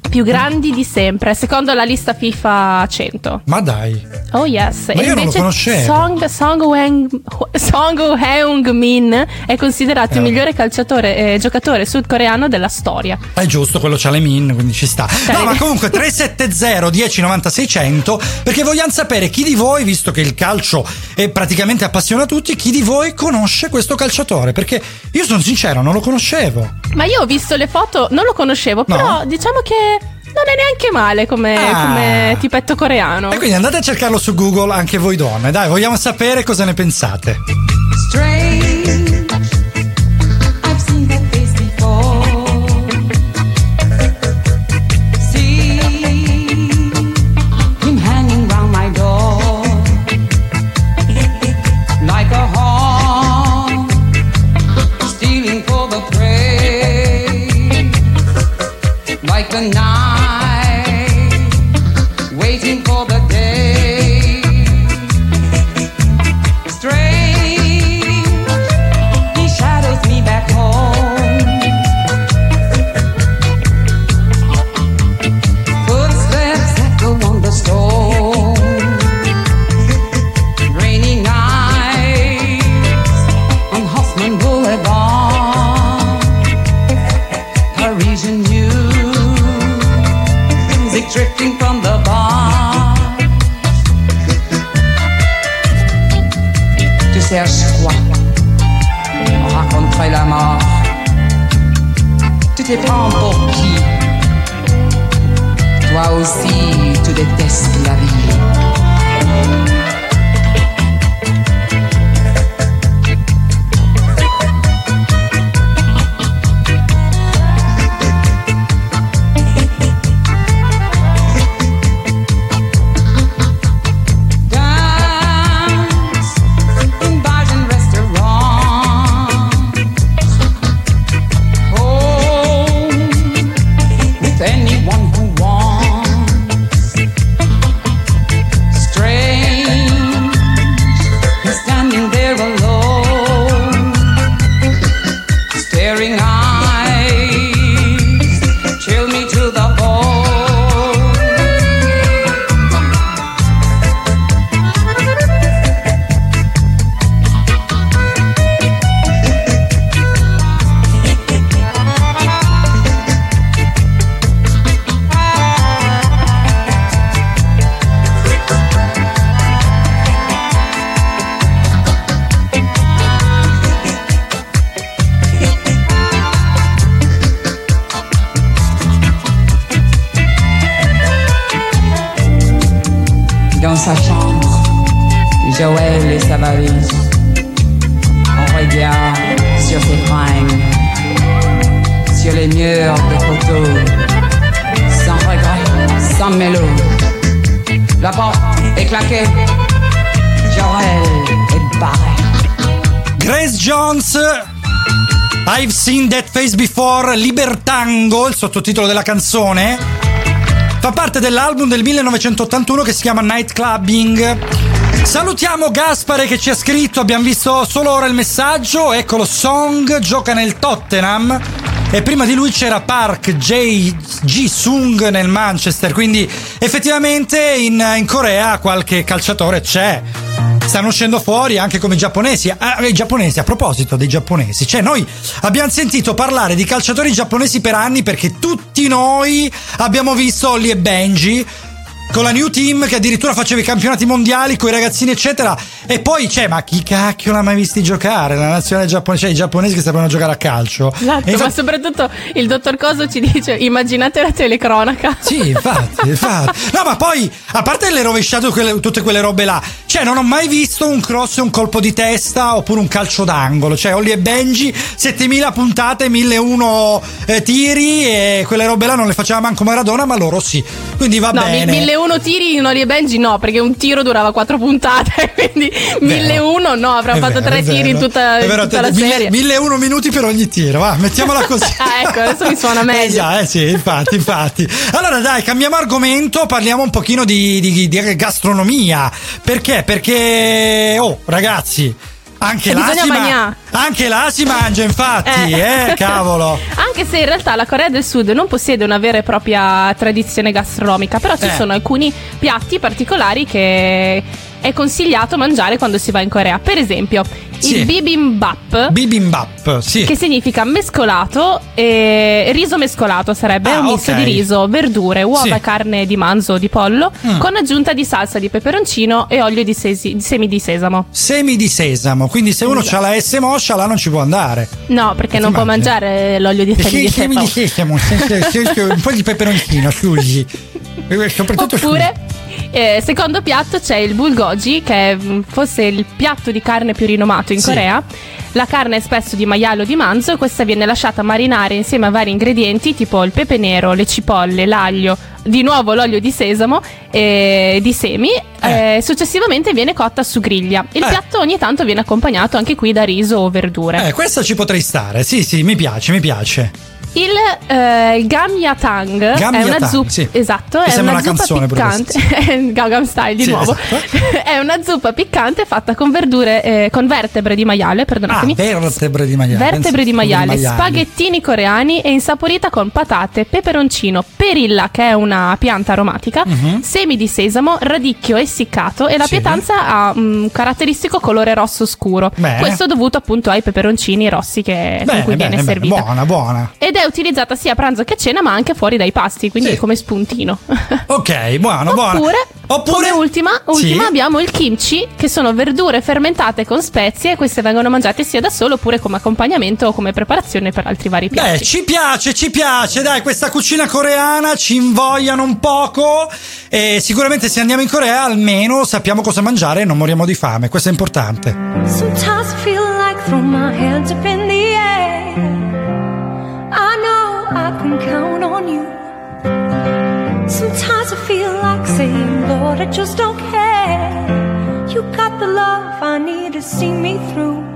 Più grandi di sempre, secondo la lista FIFA 100. Ma dai. Oh yes. Ma E io non lo conoscevo. Song, Song, Wang- Song Heung-min è considerato il Eh. migliore calciatore, eh, giocatore sudcoreano della storia. È giusto, quello c'ha le min, quindi ci sta. No, ma comunque 370 1090 600 perché vogliamo sapere chi di voi, visto che il calcio è praticamente appassiona tutti, chi di voi conosce questo calciatore? Perché io sono sincero, non lo conoscevo. Ma io ho visto le foto, non lo conoscevo, No? però diciamo che non è neanche male come, Ah. come tipetto coreano. E quindi andate a cercarlo su Google anche voi donne, dai, vogliamo sapere cosa ne pensate. Strange. Te prends pour qui Toi aussi, tu détestes la vie. Sottotitolo della canzone. Fa parte dell'album del 1981 che si chiama Night Clubbing. Salutiamo Gaspare che ci ha scritto, abbiamo visto solo ora il messaggio, eccolo Song, gioca nel Tottenham e prima di lui c'era Park J. Ji-sung nel Manchester, quindi effettivamente in, in Corea qualche calciatore c'è. Stanno uscendo fuori anche come giapponesi. Ah, I giapponesi, a proposito dei giapponesi, cioè noi abbiamo sentito parlare di calciatori giapponesi per anni perché tutti noi abbiamo visto Ollie e Benji con la new team che addirittura faceva i campionati mondiali con i ragazzini eccetera e poi c'è ma chi cacchio l'ha mai visti giocare la nazionale giapponese cioè i giapponesi che sapevano giocare a calcio Esatto, E ma infatti- soprattutto il dottor Coso ci dice: immaginate la telecronaca. Sì, infatti, infatti. No, ma poi, a parte le rovesciate, quelle- tutte quelle robe là, cioè, non ho mai visto un cross e un colpo di testa oppure un calcio d'angolo. Cioè, Ollie e Benji, 7000 puntate, 1001 eh, tiri e quelle robe là non le faceva manco Maradona, ma loro sì. Quindi va No, bene. 1001 tiri in Oli e Benji no, perché un tiro durava 4 puntate, quindi 1001 no, avrà fatto vero, 3 è tiri in vero. tutta, È in vero, tutta la mille- serie. 1001 minuti per ogni tiro, va, mettiamola così. Ah, ecco, adesso mi suona meglio. Eh eh sì, infatti, infatti. Allora dai, cambiamo argomento, parliamo un pochino di, di- di gastronomia. Perché? Perché, oh, ragazzi, anche E là, bisogna si ma- mangià. Anche là si mangia, infatti, eh, cavolo. Anche se in realtà la Corea del Sud non possiede una vera e propria tradizione gastronomica, però ci Eh. sono alcuni piatti particolari che è consigliato mangiare quando si va in Corea. Per esempio, Sì. il bibimbap. Bibimbap, sì. Che significa mescolato e riso mescolato sarebbe Ah, un misto ok. di riso, verdure, uova Sì. carne di manzo o di pollo Mm. con aggiunta di salsa di peperoncino e olio di, sesi- di semi di sesamo. Semi di sesamo, quindi se uno ha la S moscia là non ci può andare. No, perché non può mangiare l'olio di semi Sì, di semi sesamo. di sesamo, senza- senza- un po' di peperoncino, scusi. Soprattutto Oppure, eh, secondo piatto c'è il bulgogi, che è mm, forse il piatto di carne più rinomato in Sì. Corea. La carne è spesso di maiale o di manzo e questa viene lasciata marinare insieme a vari ingredienti tipo il pepe nero, le cipolle, l'aglio, di nuovo l'olio di sesamo e di semi. eh, successivamente viene cotta su griglia. Il Eh. piatto ogni tanto viene accompagnato anche qui da riso o verdure. Eh, questa ci potrei stare. Sì, sì, mi piace, mi piace. Il eh, Gamyatang è Gamyatang, una zuppa sì. esatto, Mi è una, una zuppa piccante, Gangnam Style di Sì, nuovo. esatto. è una zuppa piccante fatta con verdure eh, con vertebre di maiale, Ah, perdonatemi. vertebre di maiale. Vertebre di Penso- maiale, spaghettini coreani e insaporita con patate, peperoncino, perilla che è una pianta aromatica, Mhm. semi di sesamo, radicchio essiccato e la Sì. pietanza ha un caratteristico colore rosso scuro. Bene. Questo dovuto appunto ai peperoncini rossi che, con Bene, cui viene bene, bene, servita. buona, buona. Ed è utilizzata sia a pranzo che a cena, ma anche fuori dai pasti, quindi come spuntino. Ok, buono, buono. Oppure, Oppure- come ultima, ultima Sì. abbiamo il kimchi, che sono verdure fermentate con spezie. Queste vengono mangiate sia da solo oppure come accompagnamento o come preparazione per altri vari piatti. Beh, ci piace, ci piace, dai, questa cucina coreana ci invogliano un poco e sicuramente se andiamo in Corea almeno sappiamo cosa mangiare e non moriamo di fame, questo è importante. Sometimes I feel like throwing my hands up in can count on you. Sometimes I feel like saying, Lord, I just don't care. You got the love I need to see me through.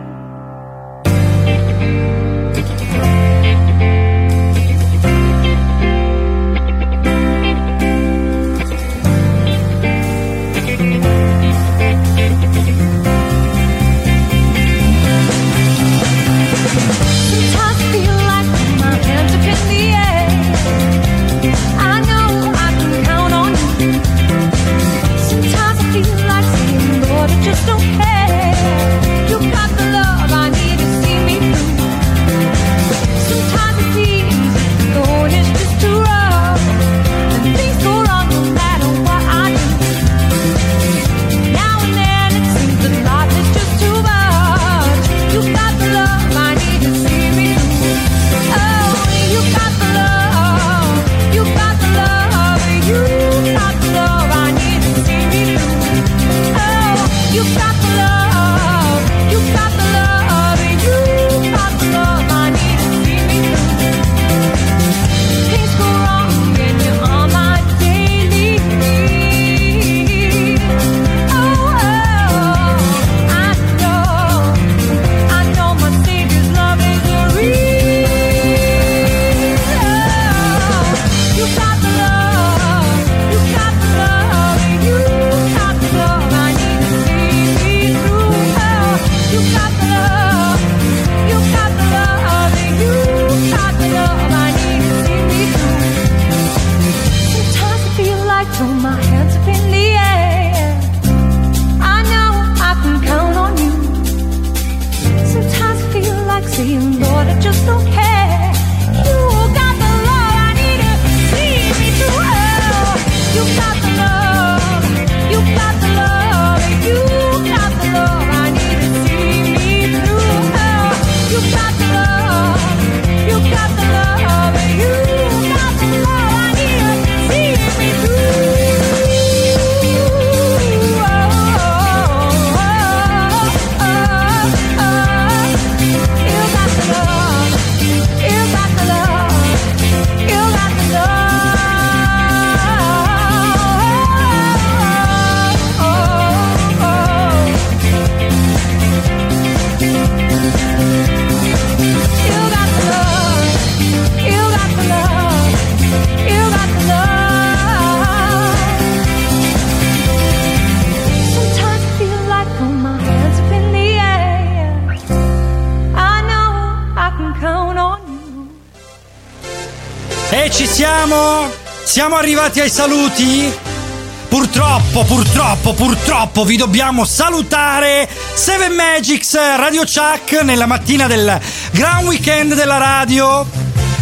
Siamo? Siamo arrivati ai saluti? Purtroppo, purtroppo, purtroppo vi dobbiamo salutare Seven Magics Radio Chuck nella mattina del Gran Weekend della radio.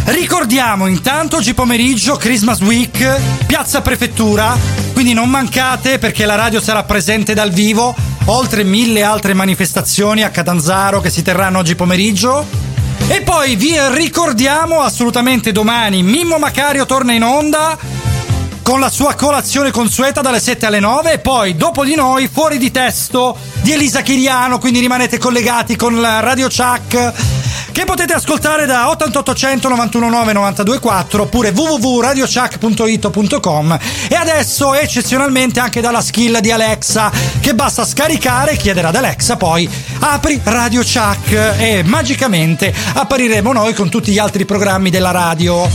Ricordiamo intanto oggi pomeriggio Christmas Week, Piazza Prefettura, quindi non mancate perché la radio sarà presente dal vivo, oltre mille altre manifestazioni a Catanzaro che si terranno oggi pomeriggio. E poi vi ricordiamo assolutamente domani Mimmo Macario torna in onda con la sua colazione consueta dalle 7 alle 9 e poi dopo di noi fuori di testo di Elisa Chiriano, quindi rimanete collegati con Radio Chuck che potete ascoltare da 88800 919 924 oppure www.radiochuck.it.com e adesso eccezionalmente anche dalla skill di Alexa che basta scaricare e chiedere ad Alexa poi apri Radio Chuck e magicamente appariremo noi con tutti gli altri programmi della radio.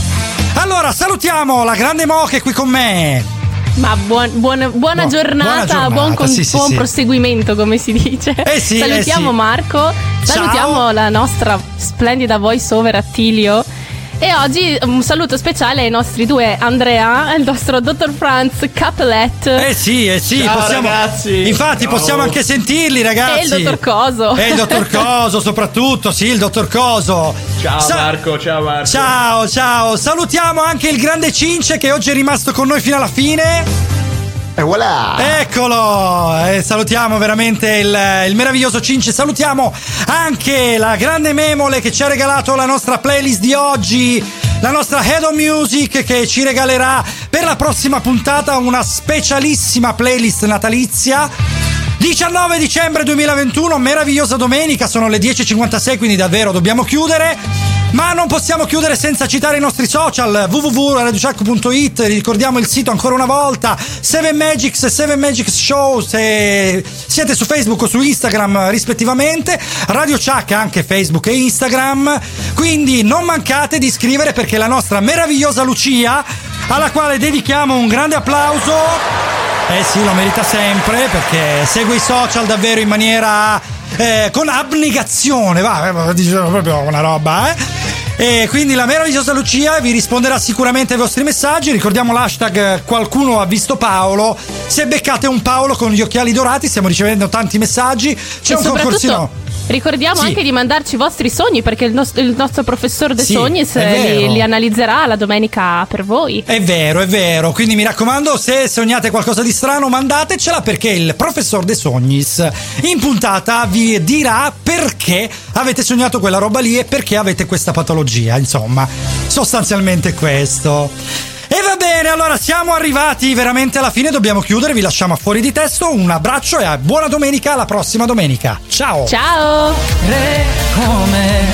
Allora salutiamo la grande Mo che è qui con me. Ma buon- buon- buona, Bu- giornata, buona giornata, buon, con- sì, sì, buon sì. proseguimento, come si dice. Eh sì, salutiamo eh. Marco, salutiamo la nostra splendida voice over Attilio. E oggi un saluto speciale ai nostri due Andrea e il nostro dottor Franz Capelet. Eh sì, eh sì, Ciao, possiamo, ragazzi. Infatti Ciao. possiamo anche sentirli, ragazzi. E il dottor Coso. E il dottor Coso, soprattutto, sì, il dottor Coso. Ciao Sa- Marco, ciao Marco. Ciao, ciao. Salutiamo anche il grande Cince che oggi è rimasto con noi fino alla fine. E voilà! Eccolo! E salutiamo veramente il, il meraviglioso Cince. Salutiamo anche la grande Memole che ci ha regalato la nostra playlist di oggi. La nostra Head of Music che ci regalerà per la prossima puntata una specialissima playlist natalizia. 19 dicembre 2021, meravigliosa domenica, sono le 10.56, quindi davvero dobbiamo chiudere. Ma non possiamo chiudere senza citare i nostri social www.radiochuck.it, ricordiamo il sito ancora una volta, 7 Magics e 7 Magics Show se siete su Facebook o su Instagram rispettivamente, Radio Chuck anche Facebook e Instagram, quindi non mancate di iscrivere perché la nostra meravigliosa Lucia, alla quale dedichiamo un grande applauso, eh sì, lo merita sempre perché segue i social davvero in maniera eh, con abnegazione, va, diciamo proprio una roba, eh. E quindi la meravigliosa Lucia vi risponderà sicuramente ai vostri messaggi. Ricordiamo l'hashtag eh, qualcuno ha visto Paolo. Se beccate un Paolo con gli occhiali dorati, stiamo ricevendo tanti messaggi. C'è e un concorsino. Ricordiamo Sì. anche di mandarci i vostri sogni perché il, nos- il nostro professor De Sì, Sognis eh, li, li analizzerà la domenica per voi. È vero, è vero. Quindi mi raccomando, se sognate qualcosa di strano, mandatecela perché il professor De Sognis in puntata vi dirà perché avete sognato quella roba lì e perché avete questa patologia. Insomma, sostanzialmente questo. E va bene, allora siamo arrivati veramente alla fine, dobbiamo chiudere, vi lasciamo a fuori di testo, un abbraccio e a buona domenica, alla prossima domenica. Ciao! Ciao! Re come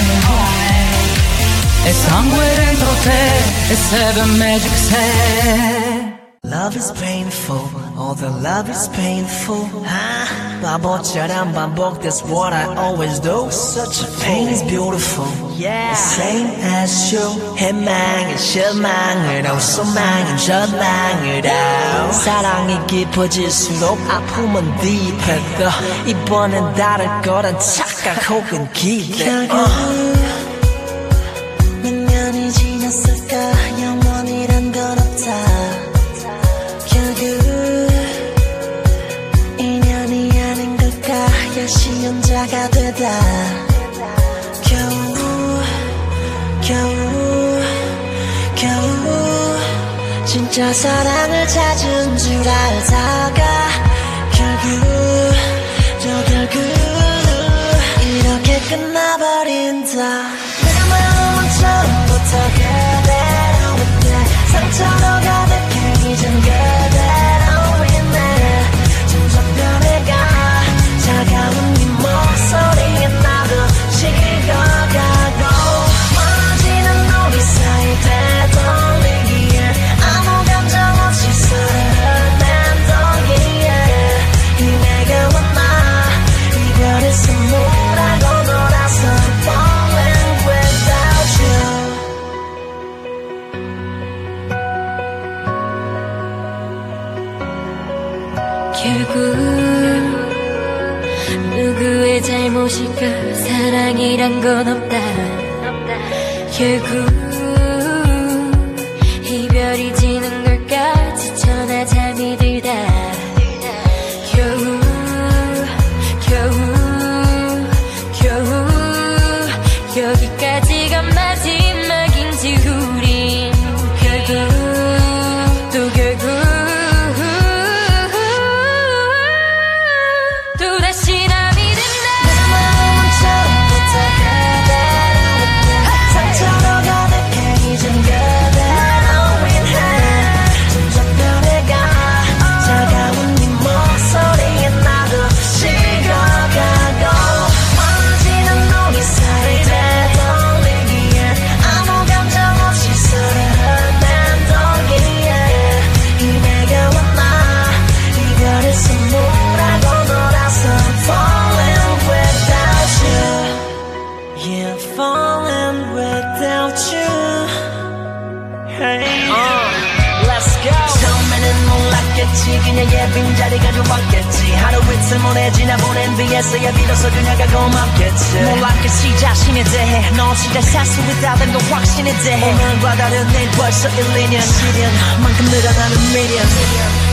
E sangue dentro te E Seven Magic sei Love is painful, all the love is painful. Ah, 바보처럼 반복, that's what I always do. Such a pain is beautiful, yeah. The same as you. 해망은 실망으로, 소망은 절망으로. 사랑이 깊어질수록 아픔은 딥해도 이번엔 다를 거란 착각 혹은 기대. 몇 기사가 되다. 겨우 겨우 겨우. 진짜 사랑을 찾은 줄 알다가 결국 저 결국 이런 건 없다. 결국 모르겠어 예비로서 그녀가 고맙겠지. 몰랐겠지 그 자신에 대해. 너 진짜 살수 있다는 건 확신에 대해. 오늘과 다른 내일 벌써 1, 2년 시련 만큼 늘어나는 미련